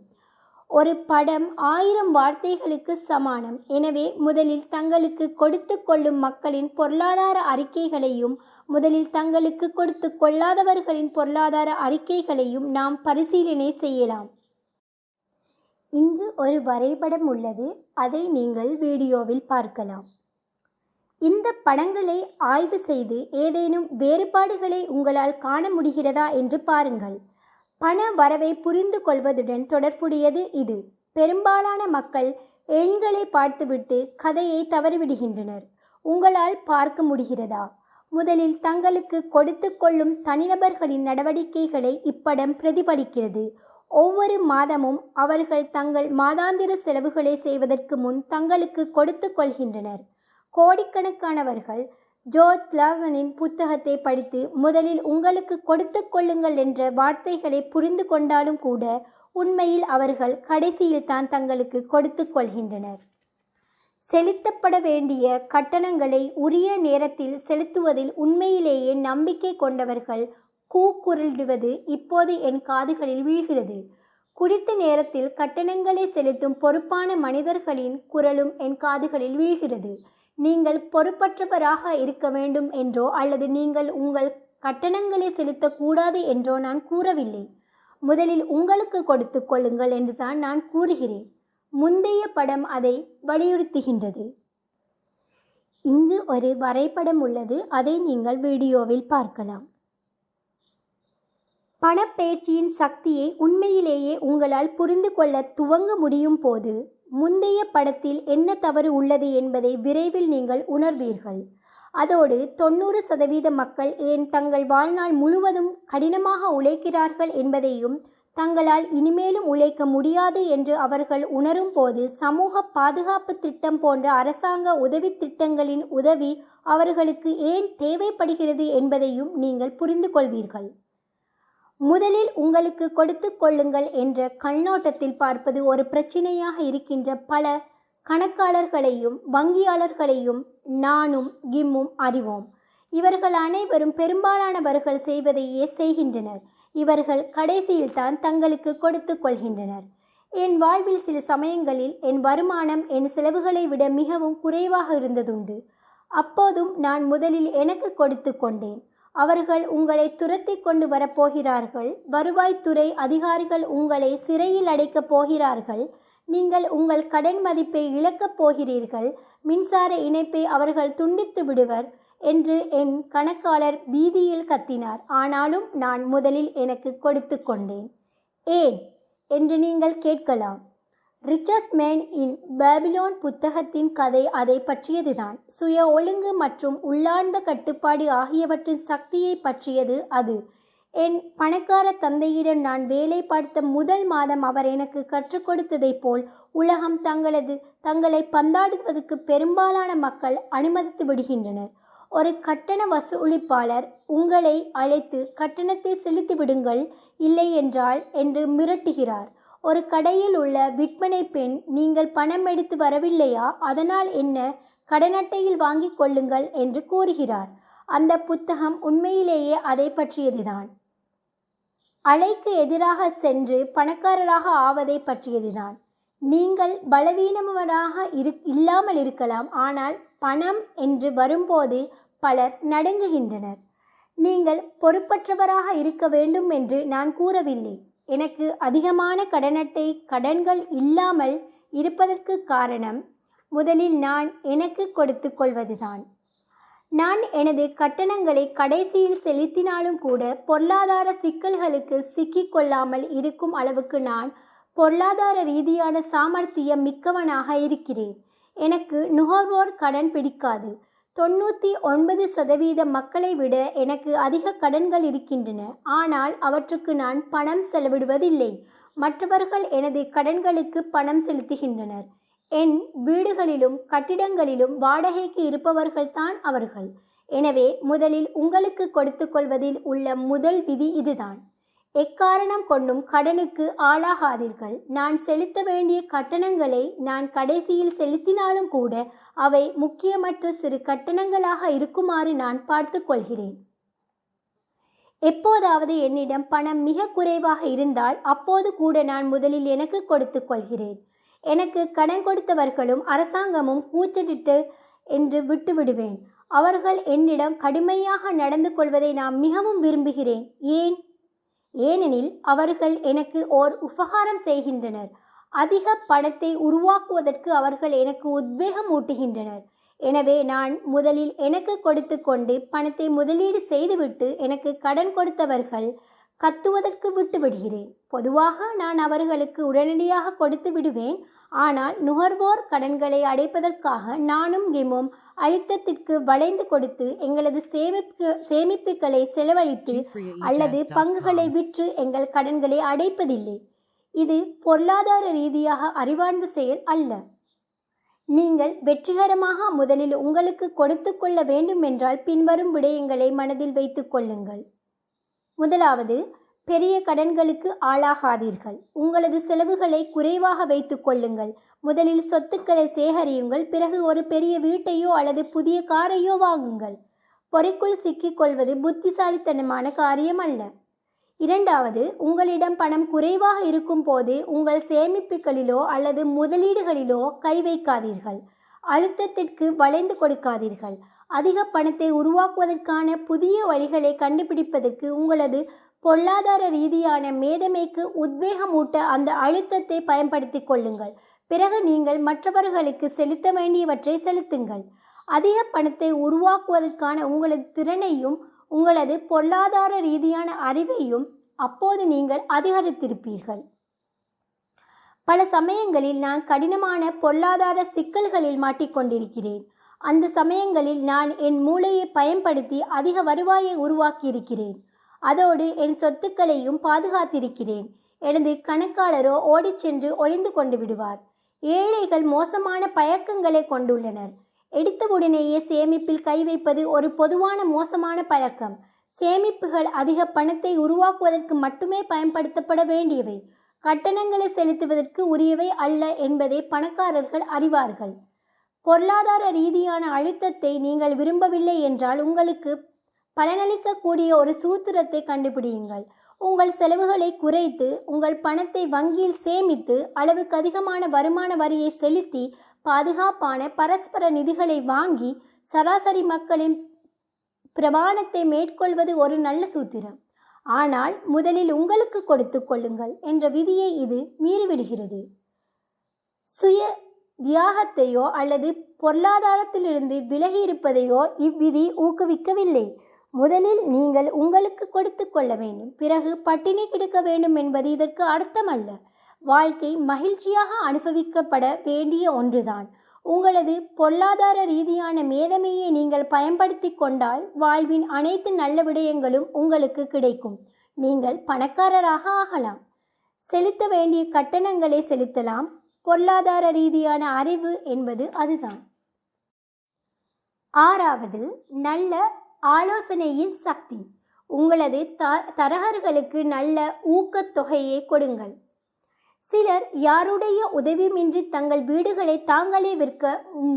ஒரு படம் ஆயிரம் வார்த்தைகளுக்கு சமானம். எனவே முதலில் தங்களுக்கு கொடுத்து கொள்ளும் மக்களின் பொருளாதார அறிக்கைகளையும் முதலில் தங்களுக்கு கொடுத்து கொள்ளாதவர்களின் பொருளாதார அறிக்கைகளையும் நாம் பரிசீலனை செய்யலாம். இங்கு ஒரு வரைபடம் உள்ளது. அதை நீங்கள் வீடியோவில் பார்க்கலாம். இந்த படங்களை ஆய்வு செய்து ஏதேனும் வேறுபாடுகளை உங்களால் காண முடிகிறதா என்று பாருங்கள். பண வரவை புரிந்து கொள்வதுடன் தொடர்புடையது இது. பெரும்பாலான மக்கள் எண்களை பார்த்துவிட்டு கதையை தவறிவிடுகின்றனர். உங்களால் பார்க்க முடிகிறதா? முதலில் தங்களுக்கு கொடுத்து கொள்ளும் தனிநபர்களின் நடவடிக்கைகளை இப்படம் பிரதிபலிக்கிறது. ஒவ்வொரு மாதமும் அவர்கள் தங்கள் மாதாந்திர செலவுகளை செய்வதற்கு முன் தங்களுக்கு கொடுத்து கொள்கின்றனர். கோடிக்கணக்கானவர்கள் ஜோர்ஜ் கிளாசனின் புத்தகத்தை படித்து முதலில் உங்களுக்கு கொடுத்து கொள்ளுங்கள் என்ற வார்த்தைகளை புரிந்து கொண்டாலும் கூட உண்மையில் அவர்கள் கடைசியில் தான் தங்களுக்கு கொடுத்து கொள்கின்றனர். செலுத்தப்பட வேண்டிய கட்டணங்களை உரிய நேரத்தில் செலுத்துவதில் உண்மையிலேயே நம்பிக்கை கொண்டவர்கள் கூக்குரலிடுவது இப்போது என் காதுகளில் வீழ்கிறது. குறித்த நேரத்தில் கட்டணங்களை செலுத்தும் பொறுப்பான மனிதர்களின் குரலும் என் காதுகளில் வீழ்கிறது. நீங்கள் பொறுப்பற்றவராக இருக்க வேண்டும் என்றோ அல்லது நீங்கள் உங்கள் கட்டணங்களை செலுத்தக்கூடாது என்றோ நான் கூறவில்லை. முதலில் உங்களுக்கு கொடுத்து கொள்ளுங்கள் என்றுதான் நான் கூறுகிறேன். முந்தைய படம் அதை வலியுறுத்துகின்றது. இங்கு ஒரு வரைபடம் உள்ளது. அதை நீங்கள் வீடியோவில் பார்க்கலாம். பணப்பயிற்சியின் சக்தியை உண்மையிலேயே உங்களால் புரிந்து கொள்ள துவங்க முடியும் போது முந்தைய படத்தில் என்ன தவறு உள்ளது என்பதை விரைவில் நீங்கள் உணர்வீர்கள். அதோடு தொண்ணூறு சதவீத மக்கள் ஏன் தங்கள் வாழ்நாள் முழுவதும் கடினமாக உழைக்கிறார்கள் என்பதையும் தங்களால் இனிமேலும் உழைக்க முடியாது என்று அவர்கள் உணரும் போது சமூக பாதுகாப்பு திட்டம் போன்ற அரசாங்க உதவி திட்டங்களின் உதவி அவர்களுக்கு ஏன் தேவைப்படுகிறது என்பதையும் நீங்கள் புரிந்து கொள்வீர்கள். முதலில் உங்களுக்கு கொடுத்து கொள்ளுங்கள் என்ற கண்ணோட்டத்தில் பார்ப்பது ஒரு பிரச்சனையாக இருக்கின்ற பல கணக்காளர்களையும் வங்கியாளர்களையும் நானும் கிம்மும் அறிவோம். இவர்கள் அனைவரும் பெரும்பாலானவர்கள் செய்வதையே செய்கின்றனர். இவர்கள் கடைசியில் தான் தங்களுக்கு கொடுத்து கொள்கின்றனர். என் வாழ்வில் சில சமயங்களில் என் வருமானம் என் செலவுகளை விட மிகவும் குறைவாக இருந்ததுண்டு. அப்போதும் நான் முதலில் எனக்கு கொடுத்து கொண்டேன். அவர்கள் உங்களை துரத்தி கொண்டு வரப்போகிறார்கள். வருவாய்த்துறை அதிகாரிகள் உங்களை சிறையில் அடைக்கப் போகிறார்கள். நீங்கள் உங்கள் கடன் மதிப்பை இழக்கப் போகிறீர்கள். மின்சார இணைப்பை அவர்கள் துண்டித்து விடுவர் என்று என் கணக்காளர் பீதியில் கத்தினார். ஆனாலும் நான் முதலில் எனக்கு கொடுத்து கொண்டேன். ஏன்? என்று நீங்கள் கேட்கலாம். ரிச்சஸ்ட் மேன் இன் பேபிலோன் புத்தகத்தின் கதை அதை பற்றியதுதான். சுய ஒழுங்கு மற்றும் உள்ளார்ந்த கட்டுப்பாடு ஆகியவற்றின் சக்தியை பற்றியது அது. என் பணக்கார தந்தையிடம் நான் வேலை பார்த்த முதல் மாதம் அவர் எனக்கு கற்றுக் கொடுத்ததைப் போல் உலகம் தங்களது தங்களை பந்தாடுவதற்கு பெரும்பாலான மக்கள் அனுமதித்து விடுகின்றனர். ஒரு கட்டண வசூலிப்பாளர் உங்களை அழைத்து கட்டணத்தை செலுத்தி விடுங்கள் இல்லை என்றால் என்று மிரட்டுகிறார். ஒரு கடையில் உள்ள விற்பனை பெண் நீங்கள் பணம் எடுத்து வரவில்லையா? அதனால் என்ன? கடன் அட்டையில் வாங்கிக் கொள்ளுங்கள் என்று கூறுகிறார். அந்த புத்தகம் உண்மையிலேயே அதை பற்றியதுதான். அலைக்கு எதிராக சென்று பணக்காரராக ஆவதை பற்றியதுதான். நீங்கள் பலவீனமராக இரு இல்லாமல் இருக்கலாம். ஆனால் பணம் என்று வரும்போது பலர் நடுங்குகின்றனர். நீங்கள் பொறுப்பற்றவராக இருக்க வேண்டும் என்று நான் கூறவில்லை. எனக்கு அதிகமான கடனட்டை கடன்கள் இல்லாமல் இருப்பதற்கு காரணம் முதலில் நான் எனக்கு கொடுத்து கொள்வதுதான். நான் எனது கட்டணங்களை கடைசியில் செலுத்தினாலும் கூட பொருளாதார சிக்கல்களுக்கு சிக்கிக்கொள்ளாமல் இருக்கும் அளவுக்கு நான் பொருளாதார ரீதியான சாமர்த்தியம் மிக்கவனாக இருக்கிறேன். எனக்கு நுகர்வோர் கடன் பிடிக்காது. தொண்ணூற்றி ஒன்பது சதவீத மக்களை விட எனக்கு அதிக கடன்கள் இருக்கின்றன. ஆனால் அவற்றுக்கு நான் பணம் செலவிடுவதில்லை. மற்றவர்கள் எனது கடன்களுக்கு பணம் செலுத்துகின்றனர். என் வீடுகளிலும் கட்டிடங்களிலும் வாடகைக்கு இருப்பவர்கள்தான் அவர்கள். எனவே முதலில் உங்களுக்கு கொடுத்து கொள்வதில் உள்ள முதல் விதி இதுதான். எக்காரணம் கொண்டும் கடனுக்கு ஆளாகாதீர்கள். நான் செலுத்த வேண்டிய கட்டணங்களை நான் கடைசியில் செலுத்தினாலும் கூட அவை முக்கியமற்ற சிறு கட்டணங்களாக இருக்குமாறு நான் பார்த்து கொள்கிறேன். எப்போதாவது என்னிடம் பணம் மிக குறைவாக இருந்தால் அப்போது கூட நான் முதலில் எனக்கு கொடுத்து கொள்கிறேன். எனக்கு கடன் கொடுத்தவர்களும் அரசாங்கமும் கூச்சலிட்டு என்று விட்டுவிடுவேன் அவர்கள் என்னிடம் கடுமையாக நடந்து கொள்வதை நான் மிகவும் விரும்புகிறேன். ஏன்? ஏனெனில் அவர்கள் எனக்கு ஓர் உபகாரம் செய்கின்றனர். அதிக பணத்தை உருவாக்குவதற்கு அவர்கள் எனக்கு உத்வேகம் ஊட்டுகின்றனர். எனவே நான் முதலில் எனக்கு கொடுத்து கொண்டு பணத்தை முதலீடு செய்துவிட்டு எனக்கு கடன் கொடுத்தவர்கள் கத்துவதற்கு விட்டு விடுகிறேன் பொதுவாக நான் அவர்களுக்கு உடனடியாக கொடுத்து விடுவேன். ஆனால் நுகர்வோர் கடன்களை அடைப்பதற்காக நானும் கிமும் அழுத்தத்திற்கு வளைந்து கொடுத்து எங்களது சேமிப்பு சேமிப்புகளை செலவழித்து அல்லது பங்குகளை விற்று எங்கள் கடன்களை அடைப்பதில்லை. இது பொருளாதார ரீதியாக அறிவார்ந்த செயல் அல்ல. நீங்கள் வெற்றிகரமாக முதலில் உங்களுக்கு கொடுத்து கொள்ள வேண்டும் என்றால் பின்வரும் விடயங்களை மனதில் வைத்துக் கொள்ளுங்கள். முதலாவது பெரிய கடன்களுக்கு ஆளாகாதீர்கள். உங்களது செலவுகளை குறைவாக வைத்துக் கொள்ளுங்கள். முதலில் சொத்துக்களை சேகரியுங்கள். பிறகு ஒரு பெரிய வீட்டையோ அல்லது புதிய காரையோ வாங்குங்கள். பொறைக்குள் சிக்கிக் கொள்வது புத்திசாலித்தனமான காரியம் அல்ல. இரண்டாவது உங்களிடம் பணம் குறைவாக இருக்கும் போது உங்கள் சேமிப்புகளிலோ அல்லது முதலீடுகளிலோ கை வைக்காதீர்கள். அழுத்தத்திற்கு வளைந்து கொடுக்காதீர்கள். அதிக பணத்தை உருவாக்குவதற்கான புதிய வழிகளை கண்டுபிடிப்பதற்கு உங்களது பொருளாதார ரீதியான மேதமைக்கு உத்வேகமூட்ட அந்த அழுத்தத்தை பயன்படுத்திக் கொள்ளுங்கள். பிறகு நீங்கள் மற்றவர்களுக்கு செலுத்த வேண்டியவற்றை செலுத்துங்கள். அதிக பணத்தை உருவாக்குவதற்கான உங்களது திறனையும் உங்களது பொருளாதார ரீதியான அறிவையும் அப்போது நீங்கள் அதிகரித்திருப்பீர்கள். பல சமயங்களில் நான் கடினமான பொருளாதார சிக்கல்களில் மாட்டிக்கொண்டிருக்கிறேன். அந்த சமயங்களில் நான் என் மூளையை பயன்படுத்தி அதிக வருவாயை உருவாக்கியிருக்கிறேன். அதோடு என் சொத்துக்களையும் பாதுகாத்திருக்கிறேன். எனது கணக்காளரோ ஓடிச் சென்று ஒளிந்து கொண்டு விடுவார். ஏழைகள் மோசமான பழக்கங்களை கொண்டுள்ளனர். எடுத்தவுடனேயே சேமிப்பில் கை வைப்பது ஒரு பொதுவான மோசமான பழக்கம். சேமிப்புகள் அதிக பணத்தை உருவாக்குவதற்கு மட்டுமே பயன்படுத்தப்பட வேண்டியவை. கட்டணங்களை செலுத்துவதற்கு உரியவை அல்ல என்பதை பணக்காரர்கள் அறிவார்கள். பொருளாதார ரீதியான அழுத்தத்தை நீங்கள் விரும்பவில்லை என்றால் உங்களுக்கு பலனளிக்கக்கூடிய ஒரு சூத்திரத்தை கண்டுபிடியுங்கள். உங்கள் செலவுகளை குறைத்து உங்கள் பணத்தை வங்கியில் சேமித்து அளவுக்கு அதிகமான வருமான வரியை செலுத்தி பாதுகாப்பான பரஸ்பர நிதிகளை வாங்கி சராசரி மக்களின் பிரமாணத்தை மேற்கொள்வது ஒரு நல்ல சூத்திரம். ஆனால் முதலில் உங்களுக்கு கொடுத்து கொள்ளுங்கள் என்ற விதியை இது மீறிவிடுகிறது. சுய தியாகத்தையோ அல்லது பொருளாதாரத்திலிருந்து விலகி இருப்பதையோ இவ்விதி ஊக்குவிக்கவில்லை. முதலில் நீங்கள் உங்களுக்கு கொடுத்து கொள்ள வேண்டும். பிறகு பட்டினி கிடக்க வேண்டும் என்பது இதற்கு அர்த்தமல்ல. வாழ்க்கை மகிழ்ச்சியாக அனுபவிக்கப்பட வேண்டிய ஒன்றுதான். உங்களது பொருளாதார ரீதியான மேதமையை நீங்கள் பயன்படுத்தி கொண்டால் வாழ்வின் அனைத்து நல்ல விடயங்களும் உங்களுக்கு கிடைக்கும். நீங்கள் பணக்காரராக ஆகலாம். செலுத்த வேண்டிய கட்டணங்களை செலுத்தலாம். பொருளாதார ரீதியான அறிவு என்பது அதுதான். ஆறாவது நல்ல ஆலோசனையின் சக்தி. உங்களது த தரகர்களுக்கு நல்ல ஊக்கத்தொகையை கொடுங்கள். சிலர் யாருடைய உதவியுமின்றி தங்கள் வீடுகளை தாங்களே விற்க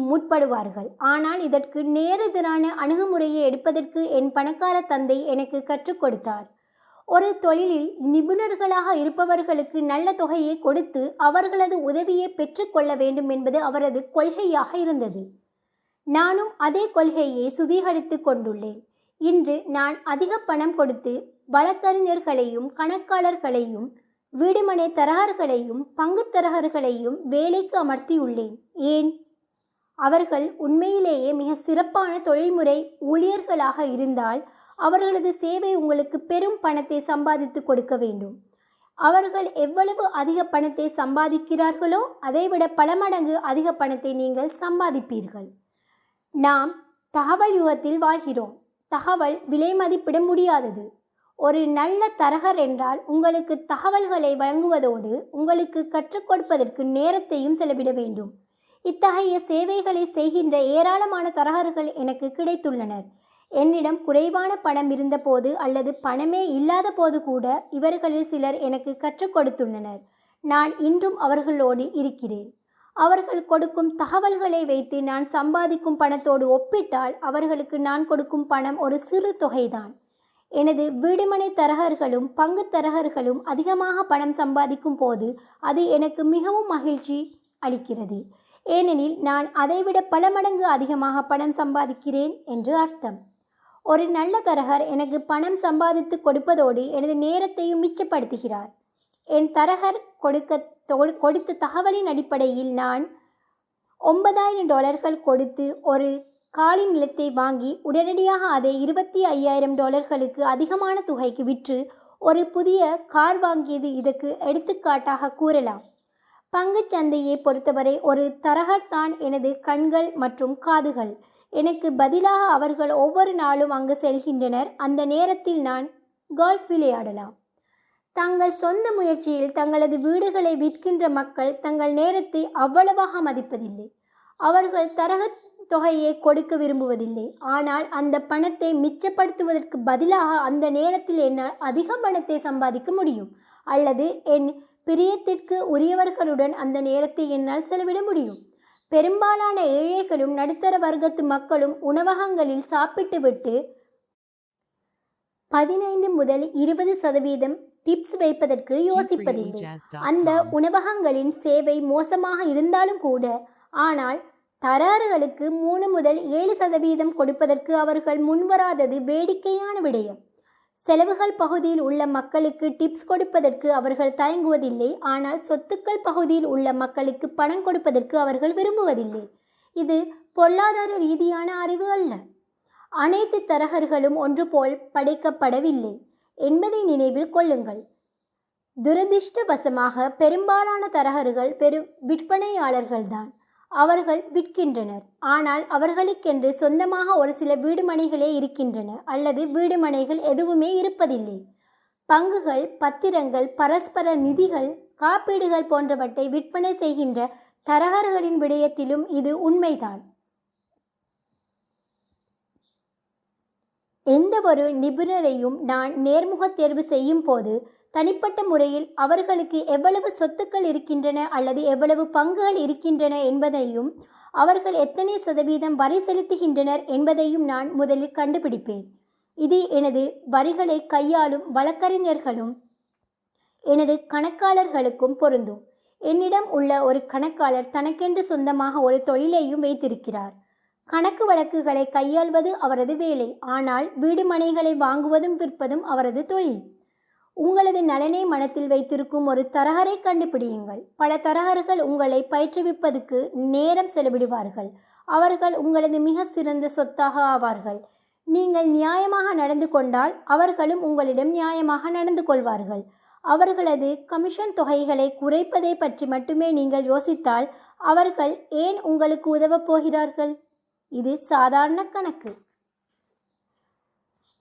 முற்படுவார்கள். ஆனால் இதற்கு நேரெதிரான அணுகுமுறையை எடுப்பதற்கு என் பணக்கார தந்தை எனக்கு கற்றுக் கொடுத்தார். ஒரு தொழிலில் நிபுணர்களாக இருப்பவர்களுக்கு நல்ல தொகையை கொடுத்து அவர்களது உதவியை பெற்றுக்கொள்ள வேண்டும் என்பது அவரது கொள்கையாக இருந்தது. நானும் அதே கொள்கையை சுவீகரித்து கொண்டுள்ளேன். இன்று நான் அதிக பணம் கொடுத்து வழக்கறிஞர்களையும் கணக்காளர்களையும் வீடுமனை தரகர்களையும் பங்குத் தரகர்களையும் வேலைக்கு அமர்த்தியுள்ளேன். ஏன்? அவர்கள் உண்மையிலேயே மிக சிறப்பான தொழில்முறை ஊழியர்களாக இருந்தால் அவர்களது சேவை உங்களுக்கு பெரும் பணத்தை சம்பாதித்து கொடுக்க வேண்டும். அவர்கள் எவ்வளவு அதிக பணத்தை சம்பாதிக்கிறார்களோ அதைவிட பல மடங்கு அதிக பணத்தை நீங்கள் சம்பாதிப்பீர்கள். நாம் தகவல் யுகத்தில் வாழ்கிறோம். தகவல் விலை மதிப்பிட முடியாதது. ஒரு நல்ல தரகர் என்றால் உங்களுக்கு தகவல்களை வழங்குவதோடு உங்களுக்கு கற்றுக் கொடுப்பதற்கு நேரத்தையும் செலவிட வேண்டும். இத்தகைய சேவைகளை செய்கின்ற ஏராளமான தரகர்கள் எனக்கு கிடைத்துள்ளனர். என்னிடம் குறைவான பணம் இருந்தபோது அல்லது பணமே இல்லாத போது கூட இவர்களில் சிலர் எனக்கு கற்றுக் கொடுத்துள்ளனர். நான் இன்றும் அவர்களோடு இருக்கிறேன். அவர்கள் கொடுக்கும் தகவல்களை வைத்து நான் சம்பாதிக்கும் பணத்தோடு ஒப்பிட்டால் அவர்களுக்கு நான் கொடுக்கும் பணம் ஒரு சிறு தொகைதான். எனது வீடுமனை தரகர்களும் பங்கு தரகர்களும் அதிகமாக பணம் சம்பாதிக்கும் போது அது எனக்கு மிகவும் மகிழ்ச்சி அளிக்கிறது. ஏனெனில் நான் அதைவிட பல மடங்கு அதிகமாக பணம் சம்பாதிக்கிறேன் என்று அர்த்தம். ஒரு நல்ல தரகர் எனக்கு பணம் சம்பாதித்து கொடுப்பதோடு எனது நேரத்தையும் மிச்சப்படுத்துகிறார். என் தரகர் கொடுக்க கொடுத்த தகவலின் அடிப்படையில் நான் ஒன்பதாயிரம் டாலர்கள் கொடுத்து ஒரு காலி நிலத்தை வாங்கி உடனடியாக அதை இருபத்தி ஐயாயிரம் டாலர்களுக்கு அதிகமான தொகைக்கு விற்று ஒரு புதிய கார் வாங்கியது இதற்கு எடுத்துக்காட்டாக கூறலாம். பங்குச் சந்தையை பொறுத்தவரை ஒரு தரகர்தான் எனது கண்கள் மற்றும் காதுகள். எனக்கு பதிலாக அவர்கள் ஒவ்வொரு நாளும் அங்கு செல்கின்றனர். அந்த நேரத்தில் நான் கோல்ஃப் விளையாடலாம் தங்கள் சொந்த முயற்சியில் தங்களது வீடுகளை விற்கின்ற மக்கள் தங்கள் நேரத்தை அவ்வளவாக மதிப்பதில்லை. அவர்கள் தரகத் தொகையை கொடுக்க விரும்புவதில்லை. ஆனால் அந்த பணத்தை மிச்சப்படுத்துவதற்கு பதிலாக அந்த நேரத்தில் என்னால் அதிக பணத்தை சம்பாதிக்க முடியும். அல்லது என் பிரியத்திற்கு உரியவர்களுடன் அந்த நேரத்தை என்னால் செலவிட முடியும். பெரும்பாலான ஏழைகளும் நடுத்தர வர்க்கத்து மக்களும் உணவகங்களில் சாப்பிட்டுவிட்டு பதினைந்து முதல் இருபது சதவீதம் டிப்ஸ் வைப்பதற்கு யோசிப்பதில்லை. அந்த உணவகங்களின் சேவை மோசமாக இருந்தாலும் கூட ஆனால் தராறுகளுக்கு மூணு முதல் ஏழு சதவீதம் கொடுப்பதற்கு அவர்கள் முன்வராதது வேடிக்கையான விடயம். செலவுகள் பகுதியில் உள்ள மக்களுக்கு டிப்ஸ் கொடுப்பதற்கு அவர்கள் தயங்குவதில்லை. ஆனால் சொத்துக்கள் பகுதியில் உள்ள மக்களுக்கு பணம் கொடுப்பதற்கு அவர்கள் விரும்புவதில்லை. இது பொருளாதார ரீதியான அறிவு அல்ல. அனைத்து தரகர்களும் ஒன்று போல் படைக்கப்படவில்லை. என்பதை நினைவில் கொள்ளுங்கள். துரதிர்ஷ்டவசமாக பெரும்பாலான தரகர்கள் பெரும் விற்பனையாளர்கள்தான். அவர்கள் விற்கின்றனர். ஆனால் அவர்களுக்கென்று சொந்தமாக ஒரு சில வீடுமனைகளே இருக்கின்றன அல்லது வீடுமனைகள் எதுவுமே இருப்பதில்லை. பங்குகள் பத்திரங்கள் பரஸ்பர நிதிகள் காப்பீடுகள் போன்றவற்றை விற்பனை செய்கின்ற தரகர்களின் விடயத்திலும் இது உண்மைதான். எந்த ஒரு நிபுணரையும் நான் நேர்முக தேர்வு செய்யும் போது தனிப்பட்ட முறையில் அவர்களுக்கு எவ்வளவு சொத்துக்கள் இருக்கின்றன அல்லது எவ்வளவு பங்குகள் இருக்கின்றன என்பதையும் அவர்கள் எத்தனை சதவீதம் வரி செலுத்துகின்றனர் என்பதையும் நான் முதலில் கண்டுபிடிப்பேன். இது எனது வரிகளை கையாளும் வழக்கறிஞர்களும் எனது கணக்காளர்களுக்கும் பொருந்தும். என்னிடம் உள்ள ஒரு கணக்காளர் தனக்கென்று சொந்தமாக ஒரு தொழிலையும் வைத்திருக்கிறார். கணக்கு வழக்குகளை கையாள்வது அவரது வேலை ஆனால் வீடு மனைகளை வாங்குவதும் விற்பதும் அவரது தொழில். உங்களது நலனை மனத்தில் வைத்திருக்கும் ஒரு தரகரை கண்டுபிடியுங்கள். பல தரகர்கள் உங்களை பயிற்றுவிப்பதற்கு நேரம் செலவிடுவார்கள். அவர்கள் உங்களது மிக சிறந்த சொத்தாக ஆவார்கள். நீங்கள் நியாயமாக நடந்து கொண்டால் அவர்களும் உங்களிடம் நியாயமாக நடந்து கொள்வார்கள். அவர்களது கமிஷன் தொகைகளை குறைப்பதை பற்றி மட்டுமே நீங்கள் யோசித்தால் அவர்கள் ஏன் உங்களுக்கு உதவப் போகிறார்கள்? இது சாதாரண கணக்கு.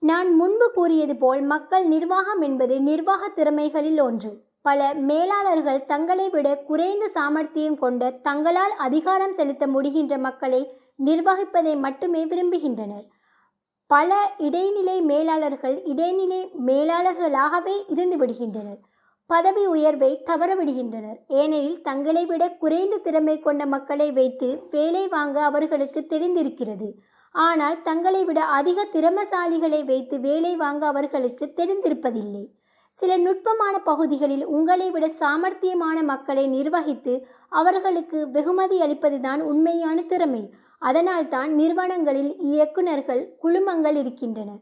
நான் முன்பு கூறியது போல் மக்கள் நிர்வாகம் என்பது நிர்வாக திறமைகளில் ஒன்று. பல மேலாளர்கள் தங்களை விட குறைந்த சாமர்த்தியம் கொண்ட தங்களால் அதிகாரம் செலுத்த முடிகின்ற மக்களை நிர்வகிப்பதை மட்டுமே விரும்புகின்றனர். பல இடைநிலை மேலாளர்கள் இடைநிலை மேலாளர்களாகவே இருந்து விடுகின்றனர். பதவி உயர்வை தவறவிடுகின்றனர் ஏனெனில் தங்களை விட குறைந்த திறமை கொண்ட மக்களை வைத்து வேலை வாங்க அவர்களுக்கு தெரிந்திருக்கிறது. ஆனால் தங்களை விட அதிக திறமசாலிகளை வைத்து வேலை வாங்க அவர்களுக்கு தெரிந்திருப்பதில்லை. சில நுட்பமான பகுதிகளில் உங்களை விட சாமர்த்தியமான மக்களை நிர்வகித்து அவர்களுக்கு வெகுமதி அளிப்பதுதான் உண்மையான திறமை. அதனால்தான் நிறுவனங்களில் இயக்குனர்கள் குழுமங்கள் இருக்கின்றன.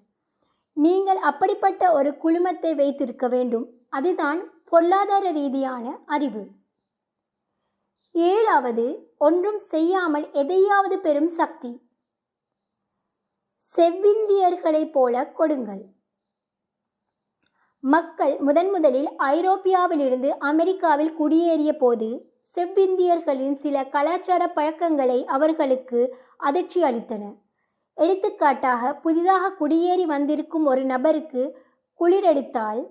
நீங்கள் அப்படிப்பட்ட ஒரு குழுமத்தை வைத்திருக்க வேண்டும். அதுதான் பொருளாதார ரீதியான அறிவு. ஏழாவது ஒன்றும் செய்யாமல் எதையாவது பெறும் சக்தி. செவ்விந்தியர்களைப் போல கொடுங்கள். மக்கள் முதன் முதலில் ஐரோப்பியாவிலிருந்து அமெரிக்காவில் குடியேறிய போது செவ்விந்தியர்களின் சில கலாச்சார பழக்கங்களை அவர்களுக்கு அதிர்ச்சி அளித்தன. எடுத்துக்காட்டாக புதிதாக குடியேறி வந்திருக்கும் ஒரு நபருக்கு குளிரெடுத்தால்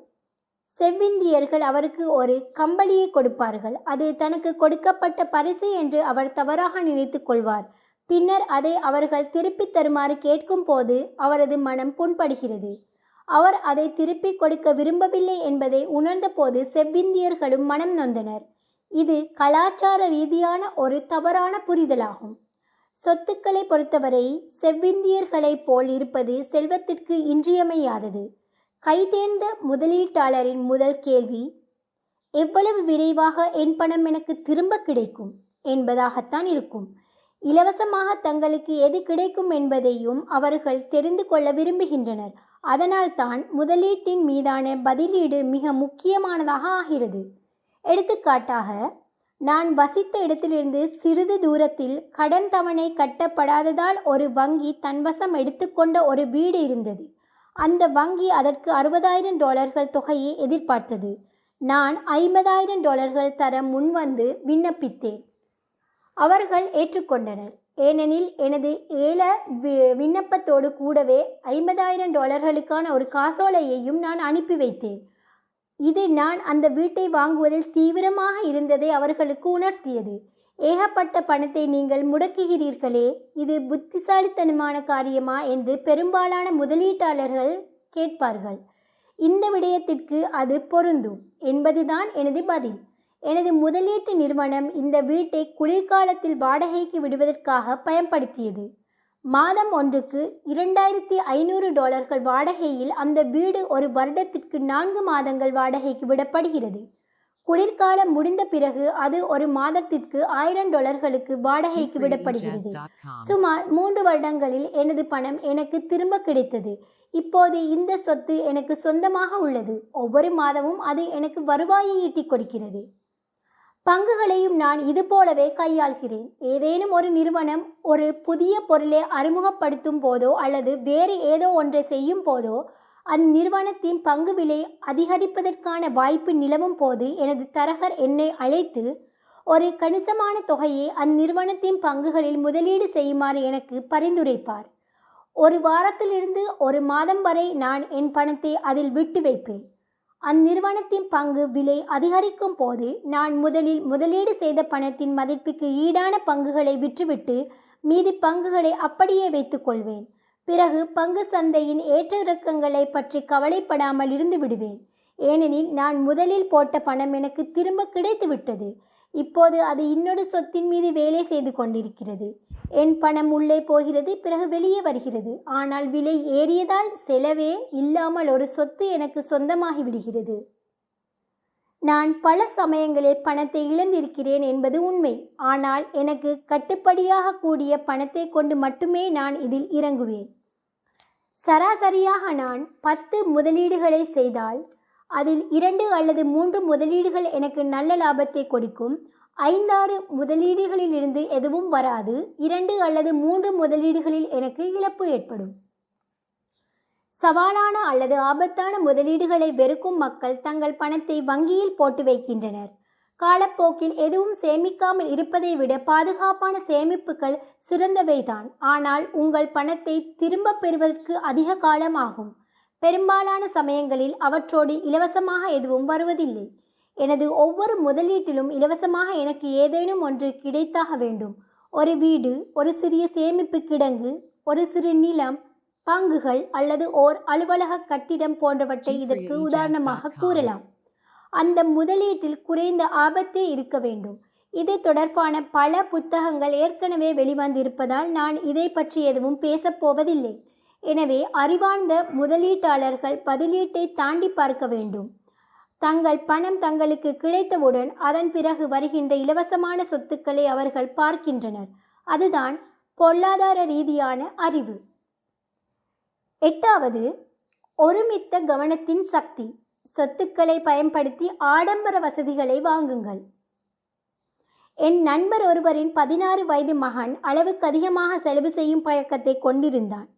செவ்விந்தியர்கள் அவருக்கு ஒரு கம்பளியை கொடுப்பார்கள். அது தனக்கு கொடுக்கப்பட்ட பரிசு என்று அவர் தவறாக நினைத்து கொள்வார். பின்னர் அதை அவர்கள் திருப்பித் தருமாறு கேட்கும் போது அவரது மனம் புண்படுகிறது. அவர் அதை திருப்பிக் கொடுக்க விரும்பவில்லை என்பதை உணர்ந்தபோது செவ்விந்தியர்களும் மனம் நொந்தனர். இது கலாச்சார ரீதியான ஒரு தவறான புரிதலாகும். சொத்துக்களை பொறுத்தவரை செவ்விந்தியர்களைப் போல் இருப்பது செல்வத்திற்கு இன்றியமையாதது. கைதேர்ந்த முதலீட்டாளரின் முதல் கேள்வி எவ்வளவு விரைவாக என் பணம் எனக்கு திரும்ப கிடைக்கும்? என்பதாகத்தான் இருக்கும். இலவசமாக தங்களுக்கு எது கிடைக்கும் என்பதையும் அவர்கள் தெரிந்து கொள்ள விரும்புகின்றனர். அதனால்தான் முதலீட்டின் மீதான பதிலீடு மிக முக்கியமானதாக ஆகிறது. எடுத்துக்காட்டாக நான் வசித்த இடத்திலிருந்து சிறிது தூரத்தில் கடன் தவணை கட்டப்படாததால் ஒரு வங்கி தன்வசம் எடுத்துக்கொண்ட ஒரு வீடு இருந்தது. அந்த வங்கி அதற்கு அறுபதாயிரம் டாலர்கள் தொகையை எதிர்பார்த்தது. நான் ஐம்பதாயிரம் டாலர்கள் தர முன்வந்து விண்ணப்பித்தேன். அவர்கள் ஏற்றுக்கொண்டனர். ஏனெனில் எனது ஏல வி- விண்ணப்பத்தோடு கூடவே ஐம்பதாயிரம் டாலர்களுக்கான ஒரு காசோலையையும் நான் அனுப்பி வைத்தேன். இது நான் அந்த வீட்டை வாங்குவதில் தீவிரமாக இருந்ததை அவர்களுக்கு உணர்த்தியது. ஏகப்பட்ட பணத்தை நீங்கள் முடக்குகிறீர்களே இது புத்திசாலித்தனமான காரியமா என்று பெரும்பாலான முதலீட்டாளர்கள் கேட்பார்கள். இந்த விடயத்திற்கு அது பொருந்தும் என்பதுதான் எனது பதில். எனது முதலீட்டு நிறுவனம் இந்த வீட்டை குளிர்காலத்தில் வாடகைக்கு விடுவதற்காக பயன்படுத்தியது. மாதம் ஒன்றுக்கு இரண்டாயிரத்தி ஐநூறு டாலர்கள் வாடகையில் அந்த வீடு ஒரு வருடத்திற்கு நான்கு மாதங்கள் வாடகைக்கு விடப்படுகிறது. குளிர்காலம் முடிந்த பிறகு அது ஒரு மாதத்திற்கு ஆயிரம் டாலர்களுக்கு வாடகைக்கு விடப்படுகிறது. சுமார் மூன்று வருடங்களில் எனது பணம் எனக்கு திரும்ப கிடைத்தது. இப்போது இந்த சொத்து எனக்கு சொந்தமாக உள்ளது. ஒவ்வொரு மாதமும் அது எனக்கு வருவாயை ஈட்டிக் கொடுக்கிறது. பங்குகளையும் நான் இது போலவே கையாள்கிறேன். ஏதேனும் ஒரு நிறுவனம் ஒரு புதிய பொருளை அறிமுகப்படுத்தும் போதோ அல்லது வேறு ஏதோ ஒன்றை செய்யும் போதோ அந்நிறுவனத்தின் பங்கு விலை அதிகரிப்பதற்கான வாய்ப்பு நிலவும் போது எனது தரகர் என்னை அழைத்து ஒரு கணிசமான தொகையை அந்நிறுவனத்தின் பங்குகளில் முதலீடு செய்யுமாறு எனக்கு பரிந்துரைப்பார். ஒரு வாரத்திலிருந்து ஒரு மாதம் வரை நான் என் பணத்தை அதில் விட்டு வைப்பேன். அந்நிறுவனத்தின் பங்கு விலை அதிகரிக்கும் போது நான் முதலில் முதலீடு செய்த பணத்தின் மதிப்புக்கு ஈடான பங்குகளை விற்றுவிட்டு மீதி பங்குகளை அப்படியே வைத்துக் கொள்வேன். பிறகு பங்கு சந்தையின் ஏற்ற இறக்கங்களை பற்றி கவலைப்படாமல் இருந்து விடுவேன். ஏனெனில் நான் முதலில் போட்ட பணம் எனக்கு திரும்ப கிடைத்து விட்டது இப்போது அது இன்னொரு சொத்தின் மீது வேலை செய்து கொண்டிருக்கிறது. என் பணம் உள்ளே போகிறது பிறகு வெளியே வருகிறது. ஆனால் விலை ஏறியதால் செலவே இல்லாமல் ஒரு சொத்து எனக்கு சொந்தமாகி விடுகிறது. நான் பல சமயங்களில் பணத்தை இழந்திருக்கிறேன் என்பது உண்மை. ஆனால் எனக்கு கட்டுப்படியாக கூடிய பணத்தை கொண்டு மட்டுமே நான் இதில் இறங்குவேன். சராசரியாக நான் பத்து முதலீடுகளை செய்தால் அதில் இரண்டு அல்லது மூன்று முதலீடுகள் எனக்கு நல்ல லாபத்தை கொடுக்கும். ஐந்தாறு முதலீடுகளிலிருந்து எதுவும் வராது. இரண்டு அல்லது மூன்று முதலீடுகளில் எனக்கு இழப்பு ஏற்படும். சவாலான அல்லது ஆபத்தான முதலீடுகளை வெறுக்கும் மக்கள் தங்கள் பணத்தை வங்கியில் போட்டு வைக்கின்றனர். காலப்போக்கில் எதுவும் சேமிக்காமல் இருப்பதை விட பாதுகாப்பான சேமிப்புகள் சிறந்தவைதான். ஆனால் உங்கள் பணத்தை திரும்பப் பெறுவதற்கு அதிக காலம் ஆகும். பெரும்பாலான சமயங்களில் அவற்றோடு இலவசமாக எதுவும் வருவதில்லை. எனது ஒவ்வொரு முதலீட்டிலும் இலவசமாக எனக்கு ஏதேனும் ஒன்று கிடைத்தாக வேண்டும். ஒரு வீடு ஒரு சிறிய சேமிப்பு கிடங்கு ஒரு சிறு நிலம் பங்குகள் அல்லது ஓர் அலுவலக கட்டிடம் போன்றவற்றை இதற்கு உதாரணமாக கூறலாம். அந்த முதலீட்டில் குறைந்த ஆபத்தே இருக்க வேண்டும். இது தொடர்பான பல புத்தகங்கள் ஏற்கனவே வெளிவந்திருப்பதால் நான் இதை பற்றி எதுவும் பேசப் போவதில்லை. எனவே அறிவார்ந்த முதலீட்டாளர்கள் பதிலீட்டை தாண்டி பார்க்க வேண்டும். தங்கள் பணம் தங்களுக்கு கிடைத்தவுடன் அதன் பிறகு வருகின்ற இலவசமான சொத்துக்களை அவர்கள் பார்க்கின்றனர். அதுதான் பொருளாதார ரீதியான அறிவு. எட்டாவது ஒருமித்த கவனத்தின் சக்தி. சொத்துக்களை பயன்படுத்தி ஆடம்பர வசதிகளை வாங்குங்கள். என் நண்பர் ஒருவரின் பதினாறு வயது மகன் அளவுக்கு அதிகமாக செலவு செய்யும் பழக்கத்தை கொண்டிருந்தான்.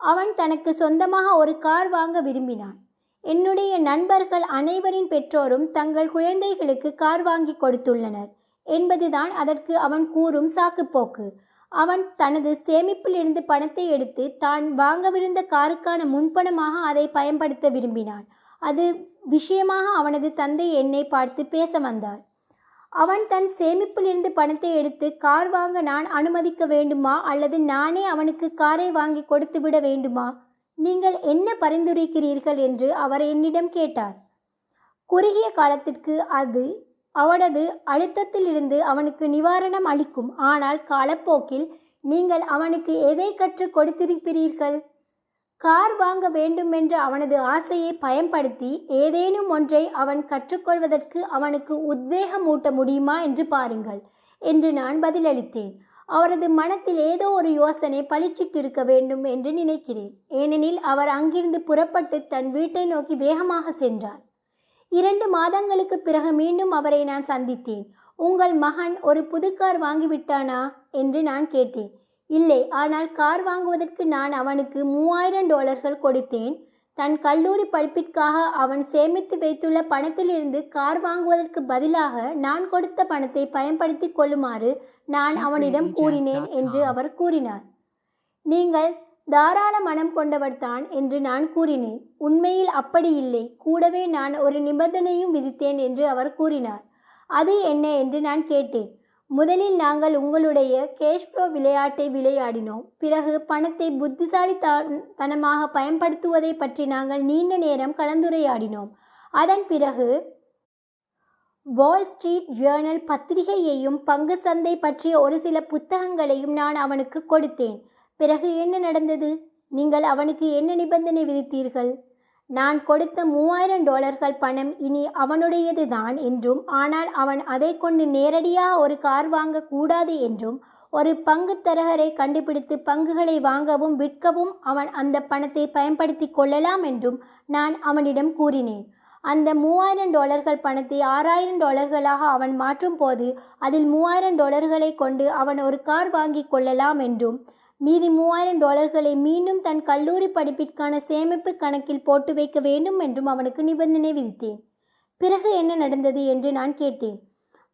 அவன் தனக்கு சொந்தமாக ஒரு கார் வாங்க விரும்பினான். என்னுடைய நண்பர்கள் அனைவரின் பெற்றோரும் தங்கள் குழந்தைகளுக்கு கார் வாங்கி கொடுத்துள்ளனர் என்பதுதான் அதற்கு அவன் கூறும் சாக்குப்போக்கு. அவன் தனது சேமிப்பிலிருந்து பணத்தை எடுத்து தான் வாங்கவிருந்த காருக்கான முன்பணமாக அதை பயன்படுத்த விரும்பினான். அது விஷயமாக அவனது தந்தை என்னை பார்த்து பேச வந்தார். அவன் தன் சேமிப்பிலிருந்து பணத்தை எடுத்து கார் வாங்க நான் அனுமதிக்க வேண்டுமா? அல்லது நானே அவனுக்கு காரை வாங்கி கொடுத்து விட வேண்டுமா? நீங்கள் என்ன பரிந்துரைக்கிறீர்கள்? என்று அவர் என்னிடம் கேட்டார். குறுகிய காலத்திற்கு அது அவனது அழுத்தத்திலிருந்து அவனுக்கு நிவாரணம் அளிக்கும். ஆனால் காலப்போக்கில் நீங்கள் அவனுக்கு எதை கற்றுக் கொடுத்திருப்பீர்கள் கார் வாங்க வேண்டுமென்ற அவனது ஆசையை பயன்படுத்தி ஏதேனும் ஒன்றை அவன் கற்றுக்கொள்வதற்கு அவனுக்கு உத்வேகமூட்ட முடியுமா என்று பாருங்கள் என்று நான் பதிலளித்தேன். அவரது மனத்தில் ஏதோ ஒரு யோசனை பளிச்சிட்டிருக்க வேண்டும் என்று நினைக்கிறேன். ஏனெனில் அவர் அங்கிருந்து புறப்பட்டு தன் வீட்டை நோக்கி வேகமாக சென்றார். இரண்டு மாதங்களுக்கு பிறகு மீண்டும் அவரை நான் சந்தித்தேன். உங்கள் மகன் ஒரு புது கார் வாங்கிவிட்டானா? என்று நான் கேட்டேன். இல்லை ஆனால் கார் வாங்குவதற்கு நான் அவனுக்கு மூவாயிரம் டாலர்கள் கொடுத்தேன். தன் கல்லூரி படிப்பிற்காக அவன் சேமித்து வைத்துள்ள பணத்திலிருந்து கார் வாங்குவதற்கு பதிலாக நான் கொடுத்த பணத்தை பயன்படுத்தி கொள்ளுமாறு நான் அவனிடம் கூறினேன் என்று அவர் கூறினார். நீங்கள் தாராள மனம் கொண்டவர்தான் என்று நான் கூறினேன். உண்மையில் அப்படி இல்லை. கூடவே நான் ஒரு நிபந்தனையும் விதித்தேன் என்று அவர் கூறினார். அது என்ன என்று நான் கேட்டேன். முதலில் நாங்கள் உங்களுடைய கேஷ்ப்ரோ விளையாட்டை விளையாடினோம். பிறகு பணத்தை புத்திசாலித்தனமாக பயன்படுத்துவதை பற்றி நாங்கள் நீண்ட நேரம் கலந்துரையாடினோம். அதன் பிறகு வால் ஸ்ட்ரீட் ஜேர்னல் பத்திரிகையையும் பங்கு சந்தை பற்றிய ஒரு சில புத்தகங்களையும் நான் அவனுக்கு கொடுத்தேன். பிறகு என்ன நடந்தது? நீங்கள் அவனுக்கு என்ன நிபந்தனை விதித்தீர்கள்? நான் கொடுத்த மூவாயிரம் டாலர்கள் பணம் இனி அவனுடையது தான் என்றும் ஆனால் அவன் அதை கொண்டு நேரடியாக ஒரு கார் வாங்கக்கூடாது என்றும் ஒரு பங்கு தரகரை கண்டுபிடித்து பங்குகளை வாங்கவும் விற்கவும் அவன் அந்த பணத்தை பயன்படுத்தி கொள்ளலாம் என்றும் நான் அவனிடம் கூறினேன். அந்த மூவாயிரம் டாலர்கள் பணத்தை ஆறாயிரம் டாலர்களாக அவன் மாற்றும் போது அதில் மூவாயிரம் டாலர்களை கொண்டு அவன் ஒரு கார் வாங்கி கொள்ளலாம் என்றும் மீதி மூவாயிரம் டாலர்களை மீண்டும் தன் கல்லூரி படிப்பிற்கான சேமிப்பு கணக்கில் போட்டு வைக்க வேண்டும் என்றும் அவனுக்கு நிபந்தனை விதித்தேன். பிறகு என்ன நடந்தது என்று நான் கேட்டேன்.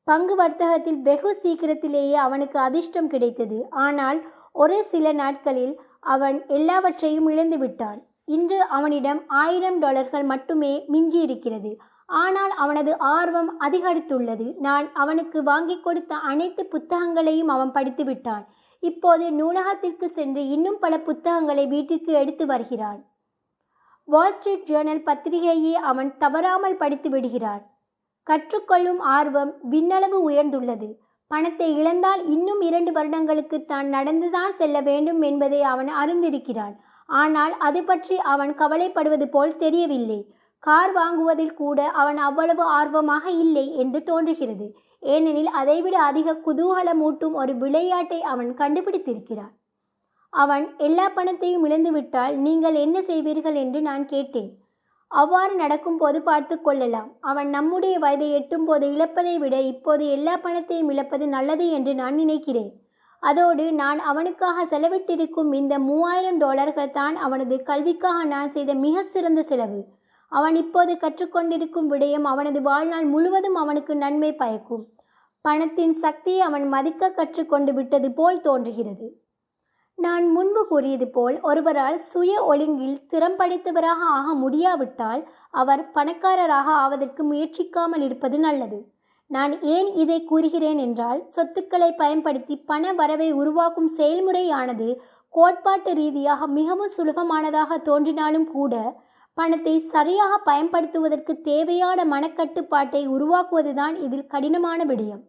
பங்கு வர்த்தகத்தில் வெகு சீக்கிரத்திலேயே அவனுக்கு அதிர்ஷ்டம் கிடைத்தது. ஆனால் ஒரு சில நாட்களில் அவன் எல்லாவற்றையும் இழந்து விட்டான். இன்று அவனிடம் ஆயிரம் டாலர்கள் மட்டுமே மிஞ்சியிருக்கிறது. ஆனால் அவனது ஆர்வம் அதிகரித்துள்ளது. நான் அவனுக்கு வாங்கி கொடுத்த அனைத்து புத்தகங்களையும் அவன் படித்து விட்டான் இப்போது நூலகத்திற்கு சென்று இன்னும் பல புத்தகங்களை வீட்டிற்கு எடுத்து வருகிறான் வால் ஸ்ட்ரீட் ஜேர்னல் பத்திரிகையை அவன் தவறாமல் படித்து விடுகிறான் கற்றுக்கொள்ளும் ஆர்வம் விண்ணளவு உயர்ந்துள்ளது. பணத்தை இழந்தால் இன்னும் இரண்டு வருடங்களுக்கு தான் நடந்துதான் செல்ல வேண்டும் என்பதை அவன் அறிந்திருக்கிறான். ஆனால் அது பற்றி அவன் கவலைப்படுவது போல் தெரியவில்லை. கார் வாங்குவதில் கூட அவன் அவ்வளவு ஆர்வமாக இல்லை என்று தோன்றுகிறது. ஏனெனில் அதைவிட அதிக குதூகலமூட்டும் ஒரு விளையாட்டை அவன் கண்டுபிடித்திருக்கிறான். அவன் எல்லா பணத்தையும் இழந்துவிட்டால் நீங்கள் என்ன செய்வீர்கள் என்று நான் கேட்டேன். அவ்வாறு நடக்கும்போது பார்த்து கொள்ளலாம். அவன் நம்முடைய வயதை எட்டும் போது இழப்பதை விட இப்போது எல்லா பணத்தையும் இழப்பது நல்லது என்று நான் நினைக்கிறேன். அதோடு நான் அவனுக்காக செலவிட்டிருக்கும் இந்த மூவாயிரம் டாலர்கள் தான் அவனது கல்விக்காக நான் செய்த மிக சிறந்த செலவு. அவன் இப்போது கற்றுக்கொண்டிருக்கும் விடயம் அவனது வாழ்நாள் முழுவதும் அவனுக்கு நன்மை பயக்கும். பணத்தின் சக்தியை அவன் மதிக்க கற்றுக்கொண்டு விட்டது போல் தோன்றுகிறது. நான் முன்பு கூறியது போல் ஒருவரால் சுய ஒழுங்கில் திறம் படைத்தவராக ஆக முடியாவிட்டால் அவர் பணக்காரராக ஆவதற்கு முயற்சிக்காமல் இருப்பது நல்லது. நான் ஏன் இதை கூறுகிறேன் என்றால் சொத்துக்களை பயன்படுத்தி பண வரவை உருவாக்கும் செயல்முறையானது கோட்பாட்டு ரீதியாக மிகவும் சுலபமானதாக தோன்றினாலும் கூட பணத்தை சரியாக பயன்படுத்துவதற்கு தேவையான மனக்கட்டுப்பாட்டை உருவாக்குவதுதான் இதில் கடினமான விடயம்.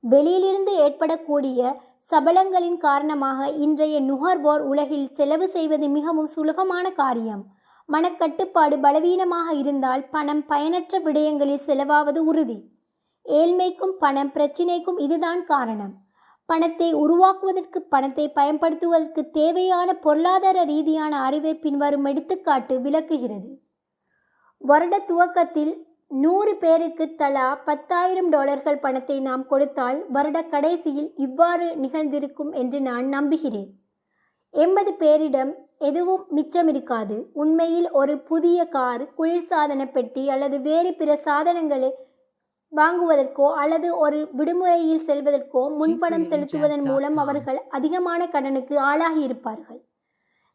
வெளியிலிருந்து ஏற்படக்கூடிய சபலங்களின் காரணமாக இன்றைய நுகர்வோர் உலகில் செலவு செய்வது மிகவும் சுலபமான காரியம். மனக்கட்டுப்பாடு பலவீனமாக இருந்தால் பணம் பயனற்ற விடயங்களில் செலவாவது உறுதி. ஏழ்மைக்கும் பணம் பிரச்சினைக்கும் இதுதான் காரணம். பணத்தை உருவாக்குவதற்கு பணத்தை பயன்படுத்துவதற்கு தேவையான பொருளாதார ரீதியான அறிவை பின்வரும் எடுத்துக்காட்டு விளக்குகிறது. வருட துவக்கத்தில் நூறு பேருக்கு தலா பத்தாயிரம் டாலர்கள் பணத்தை நாம் கொடுத்தால் வருட கடைசியில் இவ்வாறு நிகழ்ந்திருக்கும் என்று நான் நம்புகிறேன். எண்பது பேரிடம் எதுவும் மிச்சம் இருக்காது. உண்மையில் ஒரு புதிய கார் குளிர்சாதன பெட்டி அல்லது வேறு பிற சாதனங்களை வாங்குவதற்கோ அல்லது ஒரு விடுமுறையில் செல்வதற்கோ முன்பணம் செலுத்துவதன் மூலம் அவர்கள் அதிகமான கடனுக்கு ஆளாகியிருப்பார்கள்.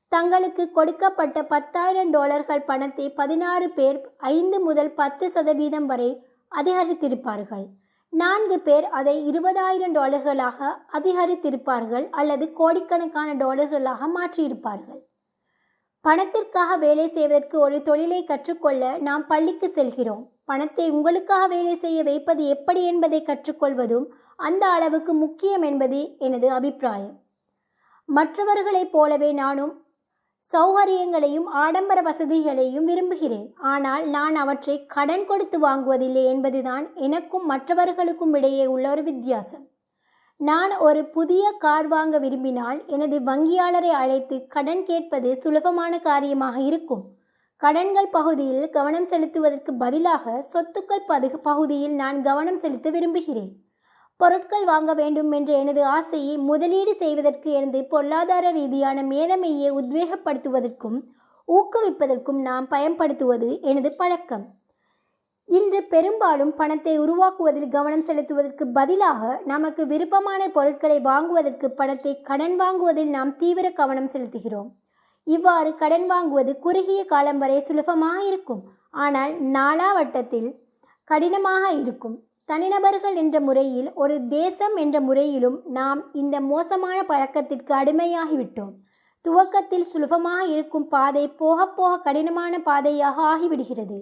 தங்களுக்கு கொடுக்கப்பட்ட பத்தாயிரம் டாலர்கள் பணத்தை பதினாறு பேர் ஐந்து முதல் பத்து சதவீதம் வரை அதிகரித்திருப்பார்கள். நான்கு பேர் அதை இருபதாயிரம் டாலர்களாக அதிகரித்திருப்பார்கள் அல்லது கோடிக்கணக்கான டாலர்களாக மாற்றியிருப்பார்கள். பணத்திற்காக வேலை செய்வதற்கு ஒரு தொழிலை கற்றுக்கொள்ள நாம் பள்ளிக்கு செல்கிறோம். பணத்தை உங்களுக்காக வேலை செய்ய வைப்பது எப்படி என்பதை கற்றுக்கொள்வதும் அந்த அளவுக்கு முக்கியம் என்பது எனது அபிப்பிராயம். மற்றவர்களைப் போலவே நானும் சௌகரியங்களையும் ஆடம்பர வசதிகளையும் விரும்புகிறேன். ஆனால் நான் அவற்றை கடன் கொடுத்து வாங்குவதில்லை என்பதுதான் எனக்கும் மற்றவர்களுக்கும் இடையே உள்ள ஒரு வித்தியாசம். நான் ஒரு புதிய கார் வாங்க விரும்பினால் எனது வங்கியாளரை அழைத்து கடன் கேட்பது சுலபமான காரியமாக இருக்கும். கடன்கள் பகுதியில் கவனம் செலுத்துவதற்கு பதிலாக சொத்துக்கள் பது பகுதியில் நான் கவனம் செலுத்த விரும்புகிறேன். பொருட்கள் வாங்க வேண்டும் என்ற எனது ஆசையை முதலீடு செய்வதற்கு எனது பொருளாதார ரீதியான மேதமையை உத்வேகப்படுத்துவதற்கும் ஊக்குவிப்பதற்கும் நாம் பயன்படுத்துவது எனது பழக்கம். இன்று பெரும்பாலும் பணத்தை உருவாக்குவதில் கவனம் செலுத்துவதற்கு பதிலாக நமக்கு விருப்பமான பொருட்களை வாங்குவதற்கு பணத்தை கடன் வாங்குவதில் நாம் தீவிர கவனம் செலுத்துகிறோம். இவ்வாறு கடன் வாங்குவது குறுகிய காலம் வரை சுலபமாக இருக்கும் ஆனால் நாளாவட்டத்தில் கடினமாக இருக்கும். தனிநபர்கள் என்ற முறையில் ஒரு தேசம் என்ற முறையிலும் நாம் இந்த மோசமான பழக்கத்திற்கு அடிமையாகிவிட்டோம். துவக்கத்தில் சுலபமாக இருக்கும் பாதை போக போக கடினமான பாதையாக ஆகிவிடுகிறது.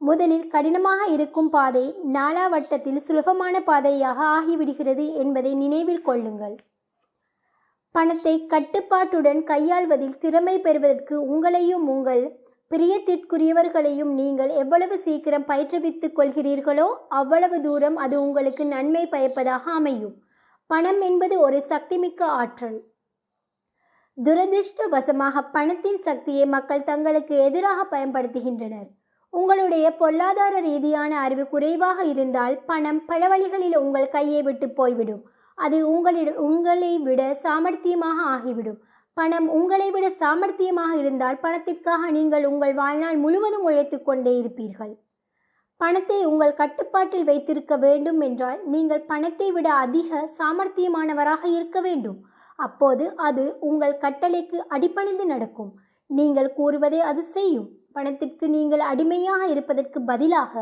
முதலில் கடினமாக இருக்கும் பாதை நாளாவட்டத்தில் சுலபமான பாதையாக ஆகிவிடுகிறது என்பதை நினைவில் கொள்ளுங்கள். பணத்தை கட்டுப்பாட்டுடன் கையாள்வதில் திறமை பெறுவதற்கு உங்களையும் உங்கள் பிரியத்திற்குரியவர்களையும் நீங்கள் எவ்வளவு சீக்கிரம் பயிற்றுவித்துக் கொள்கிறீர்களோ அவ்வளவு தூரம் அது உங்களுக்கு நன்மை பயப்பதாக அமையும். பணம் என்பது ஒரு சக்திமிக்க ஆற்றல். துரதிர்ஷ்டவசமாக பணத்தின் சக்தியை மக்கள் தங்களுக்கு எதிராக பயன்படுத்துகின்றனர். உங்களுடைய பொருளாதார ரீதியான அறிவு குறைவாக இருந்தால் பணம் பல வழிகளில் உங்கள் கையை விட்டு போய்விடும். அது உங்களிடம் உங்களை விட சாமர்த்தியமாக ஆகிவிடும். பணம் உங்களை விட சாமர்த்தியமாக இருந்தால் பணத்திற்காக நீங்கள் உங்கள் வாழ்நாள் முழுவதும் உழைத்து கொண்டே இருப்பீர்கள். பணத்தை உங்கள் கட்டுப்பாட்டில் வைத்திருக்க வேண்டும் என்றால் நீங்கள் பணத்தை விட அதிக சாமர்த்தியமானவராக இருக்க வேண்டும். அப்போது அது உங்கள் கட்டளைக்கு அடிப்பணிந்து நடக்கும். நீங்கள் கூறுவதை அது செய்யும். பணத்திற்கு நீங்கள் அடிமையாக இருப்பதற்கு பதிலாக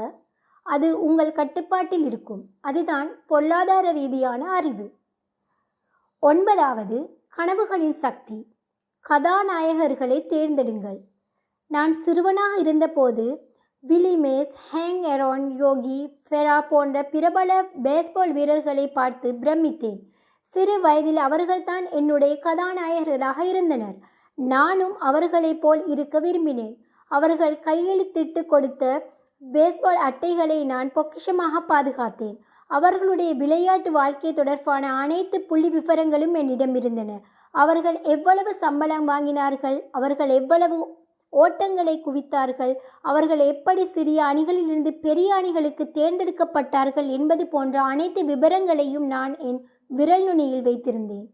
அது உங்கள் கட்டுப்பாட்டில் இருக்கும். அதுதான் பொருளாதார ரீதியான அறிவு. ஒன்பதாவது கனவுகளின் சக்தி. கதாநாயகர்களை தேர்ந்தெடுங்கள். நான் சிறுவனாக இருந்தபோது விலி மேஸ் ஹேங் எரோன் யோகி ஃபெரா போன்ற பிரபல பேஸ்பால் வீரர்களை பார்த்து பிரமித்தேன். சிறு வயதில் அவர்கள்தான் என்னுடைய கதாநாயகர்களாக இருந்தனர். நானும் அவர்களைப் போல் இருக்க விரும்பினேன். அவர்கள் கையெழுத்திட்டு கொடுத்த பேஸ்பால் அட்டைகளை நான் பொக்கிஷமாக பாதுகாத்தேன். அவர்களுடைய விளையாட்டு வாழ்க்கை தொடர்பான அனைத்து புள்ளி விவரங்களும் என்னிடம் இருந்தன. அவர்கள் எவ்வளவு சம்பளம் வாங்கினார்கள் அவர்கள் எவ்வளவு ஓட்டங்களை குவித்தார்கள் அவர்கள் எப்படி சிறிய அணிகளிலிருந்து பெரிய அணிகளுக்கு தேர்ந்தெடுக்கப்பட்டார்கள் என்பது போன்ற அனைத்து விவரங்களையும் நான் என் விரல் நுனியில் வைத்திருந்தேன்.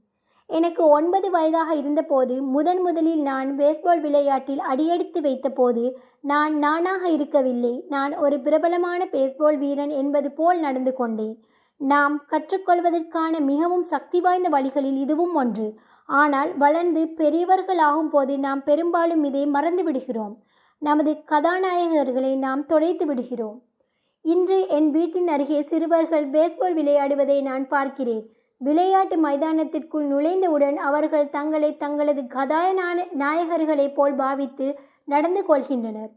எனக்கு ஒன்பது வயதாக இருந்தபோது முதன் முதலில் நான் பேஸ்பால் விளையாட்டில் அடியெடுத்து வைத்தபோது நான் நானாக இருக்கவில்லை. நான் ஒரு பிரபலமான பேஸ்பால் வீரன் என்பது போல் நடந்து கொண்டேன். நாம் கற்றுக்கொள்வதற்கான மிகவும் சக்தி வாய்ந்த வழிகளில் இதுவும் ஒன்று. ஆனால் வளர்ந்து பெரியவர்களாகும் போது நாம் பெரும்பாலும் இதை மறந்து விடுகிறோம். நமது கதாநாயகர்களை நாம் தொலைத்து விடுகிறோம். இன்று என் வீட்டின் அருகே சிறுவர்கள் பேஸ்பால் விளையாடுவதை நான் பார்க்கிறேன். விளையாட்டு மைதானத்திற்குள் நுழைந்தவுடன் அவர்கள் தங்களை தங்களது கதாநாய நாயகர்களைப் போல் பாவித்து நடந்து கொள்கின்றனர்.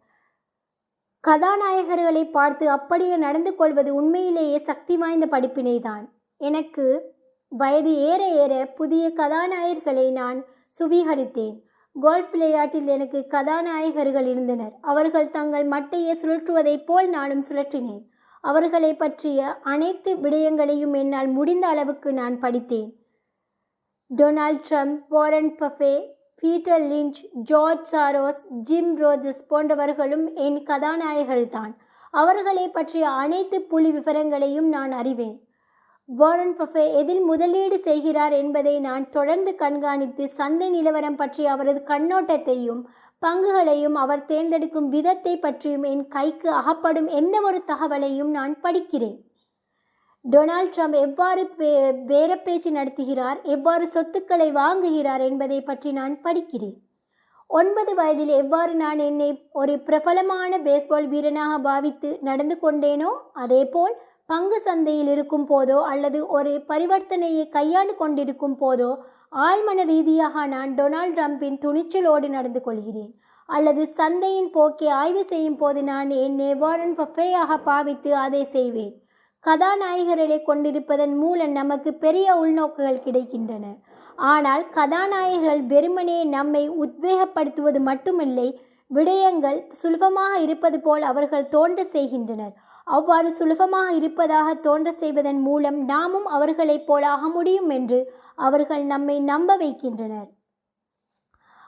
கதாநாயகர்களை பார்த்து அப்படியே நடந்து கொள்வது உண்மையிலேயே சக்தி வாய்ந்த படிப்பினைதான். எனக்கு வயது ஏற ஏற புதிய கதாநாயகர்களை நான் சுவீகரித்தேன். கோல்ஃப் விளையாட்டில் எனக்கு கதாநாயகர்கள் இருந்தனர். அவர்கள் தங்கள் மட்டையை சுழற்றுவதைப் போல் நானும் சுழற்றினேன். அவர்களை பற்றிய அனைத்து விடயங்களையும் என்னால் முடிந்த அளவுக்கு நான் படித்தேன். Donald Trump Warren Buffett Peter Lynch George Soros Jim Rogers போன்றவர்களும் என் கதாநாயகர்கள்தான். அவர்களை பற்றிய அனைத்து புள்ளி விவரங்களையும் நான் அறிவேன். வாரன் பஃபே எதில் முதலீடு செய்கிறார் என்பதை நான் தொடர்ந்து கண்காணித்து சந்தை நிலவரம் பற்றி அவரது கண்ணோட்டத்தையும் பங்குகளையும் அவர் தேர்ந்தெடுக்கும் விதத்தை பற்றியும் என் கைக்கு அகப்படும் எந்த ஒரு தகவலையும் நான் படிக்கிறேன். டொனால்ட் ட்ரம்ப் எவ்வாறு பே பேரப்பேச்சு நடத்துகிறார் எவ்வாறு சொத்துக்களை வாங்குகிறார் என்பதை பற்றி நான் படிக்கிறேன். ஒன்பது வயதில் எவ்வாறு நான் என்னை ஒரு பிரபலமான பேஸ்பால் வீரனாக பாவித்து நடந்து கொண்டேனோ அதேபோல் பங்கு சந்தையில் இருக்கும் போதோ அல்லது ஒரு பரிவர்த்தனையை கையாண்டு கொண்டிருக்கும் போதோ ஆழ்மன ரீதியாக நான் டொனால்ட் ட்ரம்பின் துணிச்சலோடு நடந்து கொள்கிறேன். அல்லது சந்தையின் போக்கை ஆய்வு செய்யும் போது நான் என்னை வாரன் பஃபேயாக பாவித்து அதை செய்வேன். கதாநாயகர்களை கொண்டிருப்பதன் மூலம் நமக்கு பெரிய உள்நோக்குகள் கிடைக்கின்றன. ஆனால் கதாநாயகர்கள் வெறுமனே நம்மை உத்வேகப்படுத்துவது மட்டுமில்லை விடயங்கள் சுலபமாக இருப்பது போல் அவர்கள் தோன்ற செய்கின்றனர். அவ்வாறு சுலபமாக இருப்பதாக தோன்ற செய்வதன் மூலம் நாமும் அவர்களைப் போல் ஆக முடியும் என்று அவர்கள் நம்மை நம்ப வைக்கின்றனர்.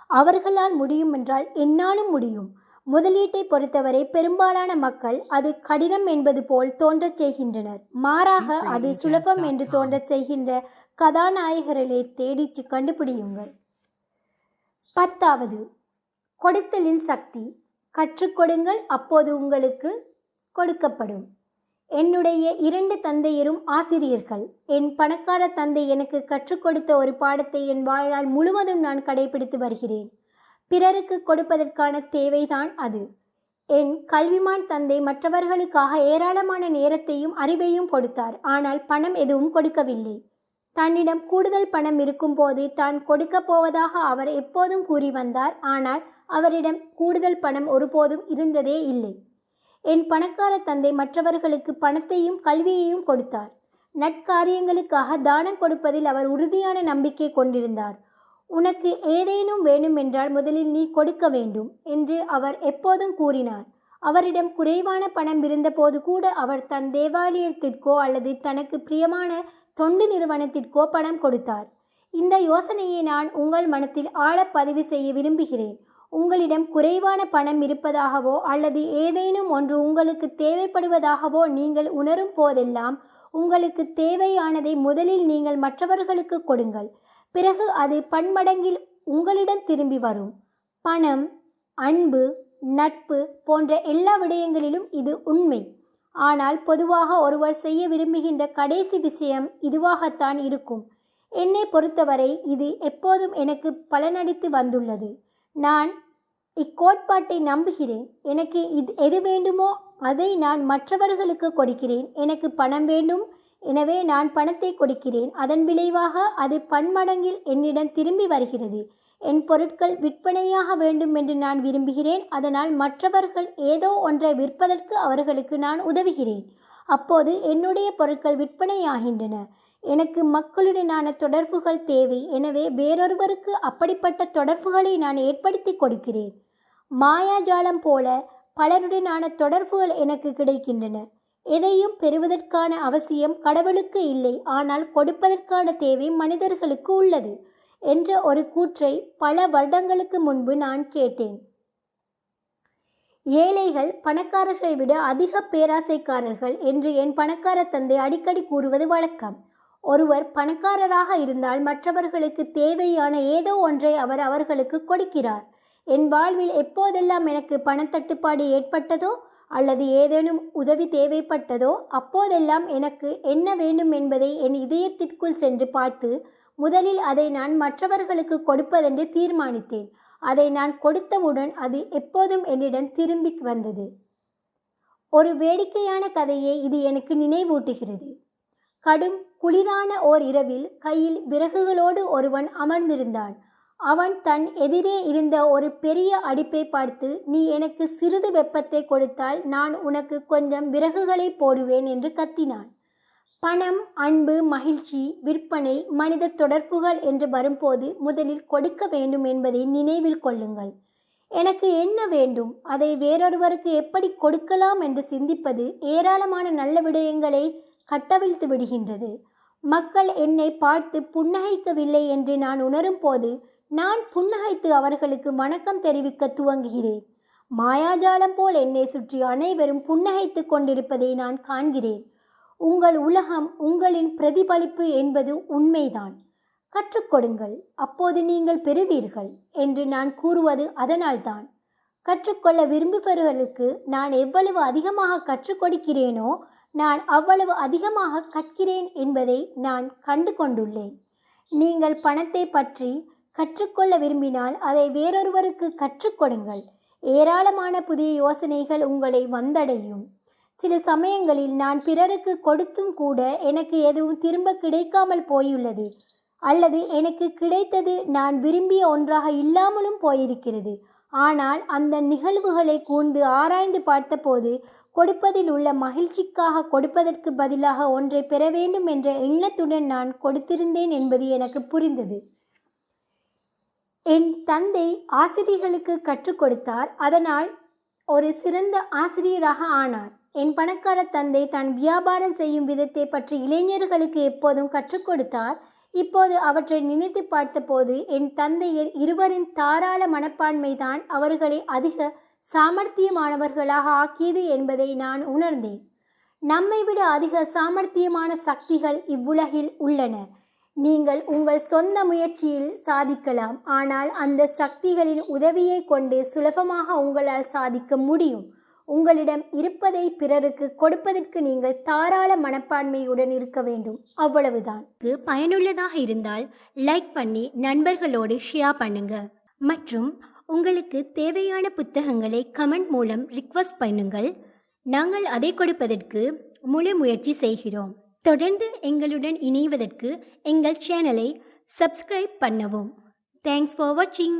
அவர்களால் முடியும் என்றால் என்னாலும் முடியும். முதலீட்டை பொறுத்தவரை பெரும்பாலான மக்கள் அது கடினம் என்பது போல் தோன்றச் செய்கின்றனர். மாறாக அது சுலபம் என்று தோன்றச் செய்கின்ற கதாநாயகர்களை தேடிச்சு கண்டுபிடியுங்கள். பத்தாவது கொடுத்தலின் சக்தி. கற்றுக்கொடுங்கள் அப்போது உங்களுக்கு கொடுக்கப்படும். என்னுடைய இரண்டு தந்தையரும் ஆசிரியர்கள். என் பணக்கார தந்தை எனக்கு கற்றுக் கொடுத்த ஒரு பாடத்தை என் வாழ்நாள் முழுவதும் நான் கடைபிடித்து வருகிறேன். பிறருக்கு கொடுப்பதற்கான தேவைதான் அது. என் கல்விமான் தந்தை மற்றவர்களுக்காக ஏராளமான நேரத்தையும் அறிவையும் கொடுத்தார். ஆனால் பணம் எதுவும் கொடுக்கவில்லை. தன்னிடம் கூடுதல் பணம் இருக்கும்போது தான் கொடுக்கப் போவதாக அவர் எப்போதும் கூறி வந்தார். ஆனால் அவரிடம் கூடுதல் பணம் ஒருபோதும் இருந்ததே இல்லை. என் பணக்கார தந்தை மற்றவர்களுக்கு பணத்தையும் கல்வியையும் கொடுத்தார். நட்காரியங்களுக்காக தானம் கொடுப்பதில் அவர் உறுதியான நம்பிக்கை கொண்டிருந்தார். உனக்கு ஏதேனும் வேண்டுமென்றால் முதலில் நீ கொடுக்க வேண்டும் என்று அவர் எப்போதும் கூறினார். அவரிடம் குறைவான பணம் இருந்தபோது கூட அவர் தன் தேவாலயத்திற்கோ அல்லது தனக்கு பிரியமான தொண்டு நிறுவனத்திற்கோ பணம் கொடுத்தார். இந்த யோசனையை நான் உங்கள் மனத்தில் ஆழ பதிவு செய்ய விரும்புகிறேன். உங்களிடம் குறைவான பணம் இருப்பதாகவோ அல்லது ஏதேனும் ஒன்று உங்களுக்கு தேவைப்படுவதாகவோ நீங்கள் உணரும் போதெல்லாம் உங்களுக்கு தேவையானதை முதலில் நீங்கள் மற்றவர்களுக்கு கொடுங்கள். பிறகு அது பன்மடங்கில் உங்களிடம் திரும்பி வரும். பணம் அன்பு நட்பு போன்ற எல்லா விடயங்களிலும் இது உண்மை. ஆனால் பொதுவாக ஒருவர் செய்ய விரும்புகின்ற கடைசி விஷயம் இதுவாகத்தான் இருக்கும். என்னை பொறுத்தவரை இது எப்போதும் எனக்கு பலனளித்து வந்துள்ளது. நான் இக்கோட்பாட்டை நம்புகிறேன். எனக்கு இது எது வேண்டுமோ அதை நான் மற்றவர்களுக்கு கொடுக்கிறேன். எனக்கு பணம் வேண்டும். எனவே நான் பணத்தை கொடுக்கிறேன். அதன் விளைவாக அது பன்மடங்கில் என்னிடம் திரும்பி வருகிறது. என் பொருட்கள் விற்பனையாக வேண்டும் என்று நான் விரும்புகிறேன். அதனால் மற்றவர்கள் ஏதோ ஒன்றை விற்பதற்கு அவர்களுக்கு நான் உதவுகிறேன். அப்போது என்னுடைய பொருட்கள் விற்பனையாகின்றன. எனக்கு மக்களுடனான தொடர்புகள் தேவை. எனவே வேறொருவருக்கு அப்படிப்பட்ட தொடர்புகளை நான் ஏற்படுத்தி கொடுக்கிறேன். மாயாஜாலம் போல பலருடனான தொடர்புகள் எனக்கு கிடைக்கின்றன. எதையும் பெறுவதற்கான அவசியம் கடவுளுக்கு இல்லை. ஆனால் கொடுப்பதற்கான தேவை மனிதர்களுக்கு உள்ளது என்ற ஒரு கூற்றை பல வருடங்களுக்கு முன்பு நான் கேட்டேன். ஏழைகள் பணக்காரர்களை விட அதிக பேராசைக்காரர்கள் என்று என் பணக்கார தந்தை அடிக்கடி கூறுவது வழக்கம். ஒருவர் பணக்காரராக இருந்தால் மற்றவர்களுக்கு தேவையான ஏதோ ஒன்றை அவர் அவர்களுக்கு கொடுக்கிறார். என் வாழ்வில் எப்போதெல்லாம் எனக்கு பணத்தட்டுப்பாடு ஏற்பட்டதோ அல்லது ஏதேனும் உதவி தேவைப்பட்டதோ அப்போதெல்லாம் எனக்கு என்ன வேண்டும் என்பதை என் இதயத்திற்குள் சென்று பார்த்து முதலில் அதை நான் மற்றவர்களுக்கு கொடுப்பதென்று தீர்மானித்தேன். அதை நான் கொடுத்தவுடன் அது எப்போதும் என்னிடம் திரும்பி வந்தது. ஒரு வேடிக்கையான கதையை இது எனக்கு நினைவூட்டுகிறது. கடும் குளிரான ஓர் இரவில் கையில் விறகுகளோடு ஒருவன் அமர்ந்திருந்தான். அவன் தன் எதிரே இருந்த ஒரு பெரிய அடிப்பை பார்த்து நீ எனக்கு சிறிது வெப்பத்தை கொடுத்தால் நான் உனக்கு கொஞ்சம் விறகுகளை போடுவேன் என்று கத்தினான். பணம் அன்பு மகிழ்ச்சி விற்பனை மனித தொடர்புகள் என்று வரும்போது முதலில் கொடுக்க வேண்டும் என்பதை நினைவில் கொள்ளுங்கள். எனக்கு என்ன வேண்டும்? அதை வேறொருவருக்கு எப்படி கொடுக்கலாம்? என்று சிந்திப்பது ஏராளமான நல்ல விடயங்களை கட்டவிழ்த்து விடுகின்றது. மக்கள் என்னை பார்த்து புன்னகைக்கவில்லை என்று நான் உணரும் போது நான் புன்னகைத்து அவர்களுக்கு வணக்கம் தெரிவிக்க துவங்குகிறேன். மாயாஜாலம் போல் என்னை சுற்றி அனைவரும் புன்னகைத்து கொண்டிருப்பதை நான் காண்கிறேன். உங்கள் உலகம் உங்களின் பிரதிபலிப்பு என்பது உண்மைதான். கற்றுக்கொடுங்கள் அப்போது நீங்கள் பெறுவீர்கள் என்று நான் கூறுவது அதனால்தான். கற்றுக்கொள்ள விரும்புபவர்களுக்கு நான் எவ்வளவு அதிகமாக கற்றுக் கொடுக்கிறேனோ நான் அவ்வளவு அதிகமாக கற்கிறேன் என்பதை நான் கண்டு கொண்டுள்ளேன் நீங்கள் பணத்தை பற்றி கற்றுக்கொள்ள விரும்பினால் அதை வேறொருவருக்கு கற்றுக் கொடுங்கள். ஏராளமான புதிய யோசனைகள் உங்களை வந்தடையும். சில சமயங்களில் நான் பிறருக்கு கொடுத்தும் கூட எனக்கு எதுவும் திரும்ப கிடைக்காமல் போயுள்ளது. அல்லது எனக்கு கிடைத்தது நான் விரும்பிய ஒன்றாக இல்லாமலும் போயிருக்கிறது. ஆனால் அந்த நிகழ்வுகளை கூர்ந்து ஆராய்ந்து பார்த்தபோது கொடுப்பதில் உள்ள மகிழ்ச்சிக்காக கொடுப்பதற்கு பதிலாக ஒன்றை பெற வேண்டும் என்ற எண்ணத்துடன் நான் கொடுத்திருந்தேன் என்பது எனக்கு புரிந்தது. என் தந்தை ஆசிரியர்களுக்கு கற்றுக் கொடுத்தார். அதனால் ஒரு சிறந்த ஆசிரியராக ஆனார். என் பணக்கார தந்தை தான் வியாபாரம் செய்யும் விதத்தை பற்றி இளைஞர்களுக்கு எப்போதும் கற்றுக் கொடுத்தார். இப்போது அவற்றை நினைத்து பார்த்தபோது என் தந்தையர் இருவரின் தாராள மனப்பான்மைதான் அவர்களை அதிக சாமர்த்தியமானவர்களாக ஆக்கியது என்பதை நான் உணர்ந்தேன். நம்மை விட அதிக சாமர்த்தியமான சக்திகள் இவ்வுலகில் உள்ளன. நீங்கள் உங்கள் சொந்த முயற்சியில் சாதிக்கலாம். ஆனால் அந்த சக்திகளின் உதவியை கொண்டு சுலபமாக உங்களால் சாதிக்க முடியும். உங்களிடம் இருப்பதை பிறருக்கு கொடுப்பதற்கு நீங்கள் தாராள மனப்பான்மையுடன் இருக்க வேண்டும். அவ்வளவுதான். இது பயனுள்ளதாக இருந்தால் லைக் பண்ணி நண்பர்களோடு ஷேர் பண்ணுங்க. மற்றும் உங்களுக்கு தேவையான புத்தகங்களை கமெண்ட் மூலம் ரிக்வஸ்ட் பண்ணுங்கள். நாங்கள் அதை கொடுப்பதற்கு முழு முயற்சி செய்கிறோம். தொடர்ந்து எங்களுடன் இணைவதற்கு எங்கள் சேனலை சப்ஸ்கிரைப் பண்ணவும். தேங்க்ஸ் ஃபார் வாட்சிங்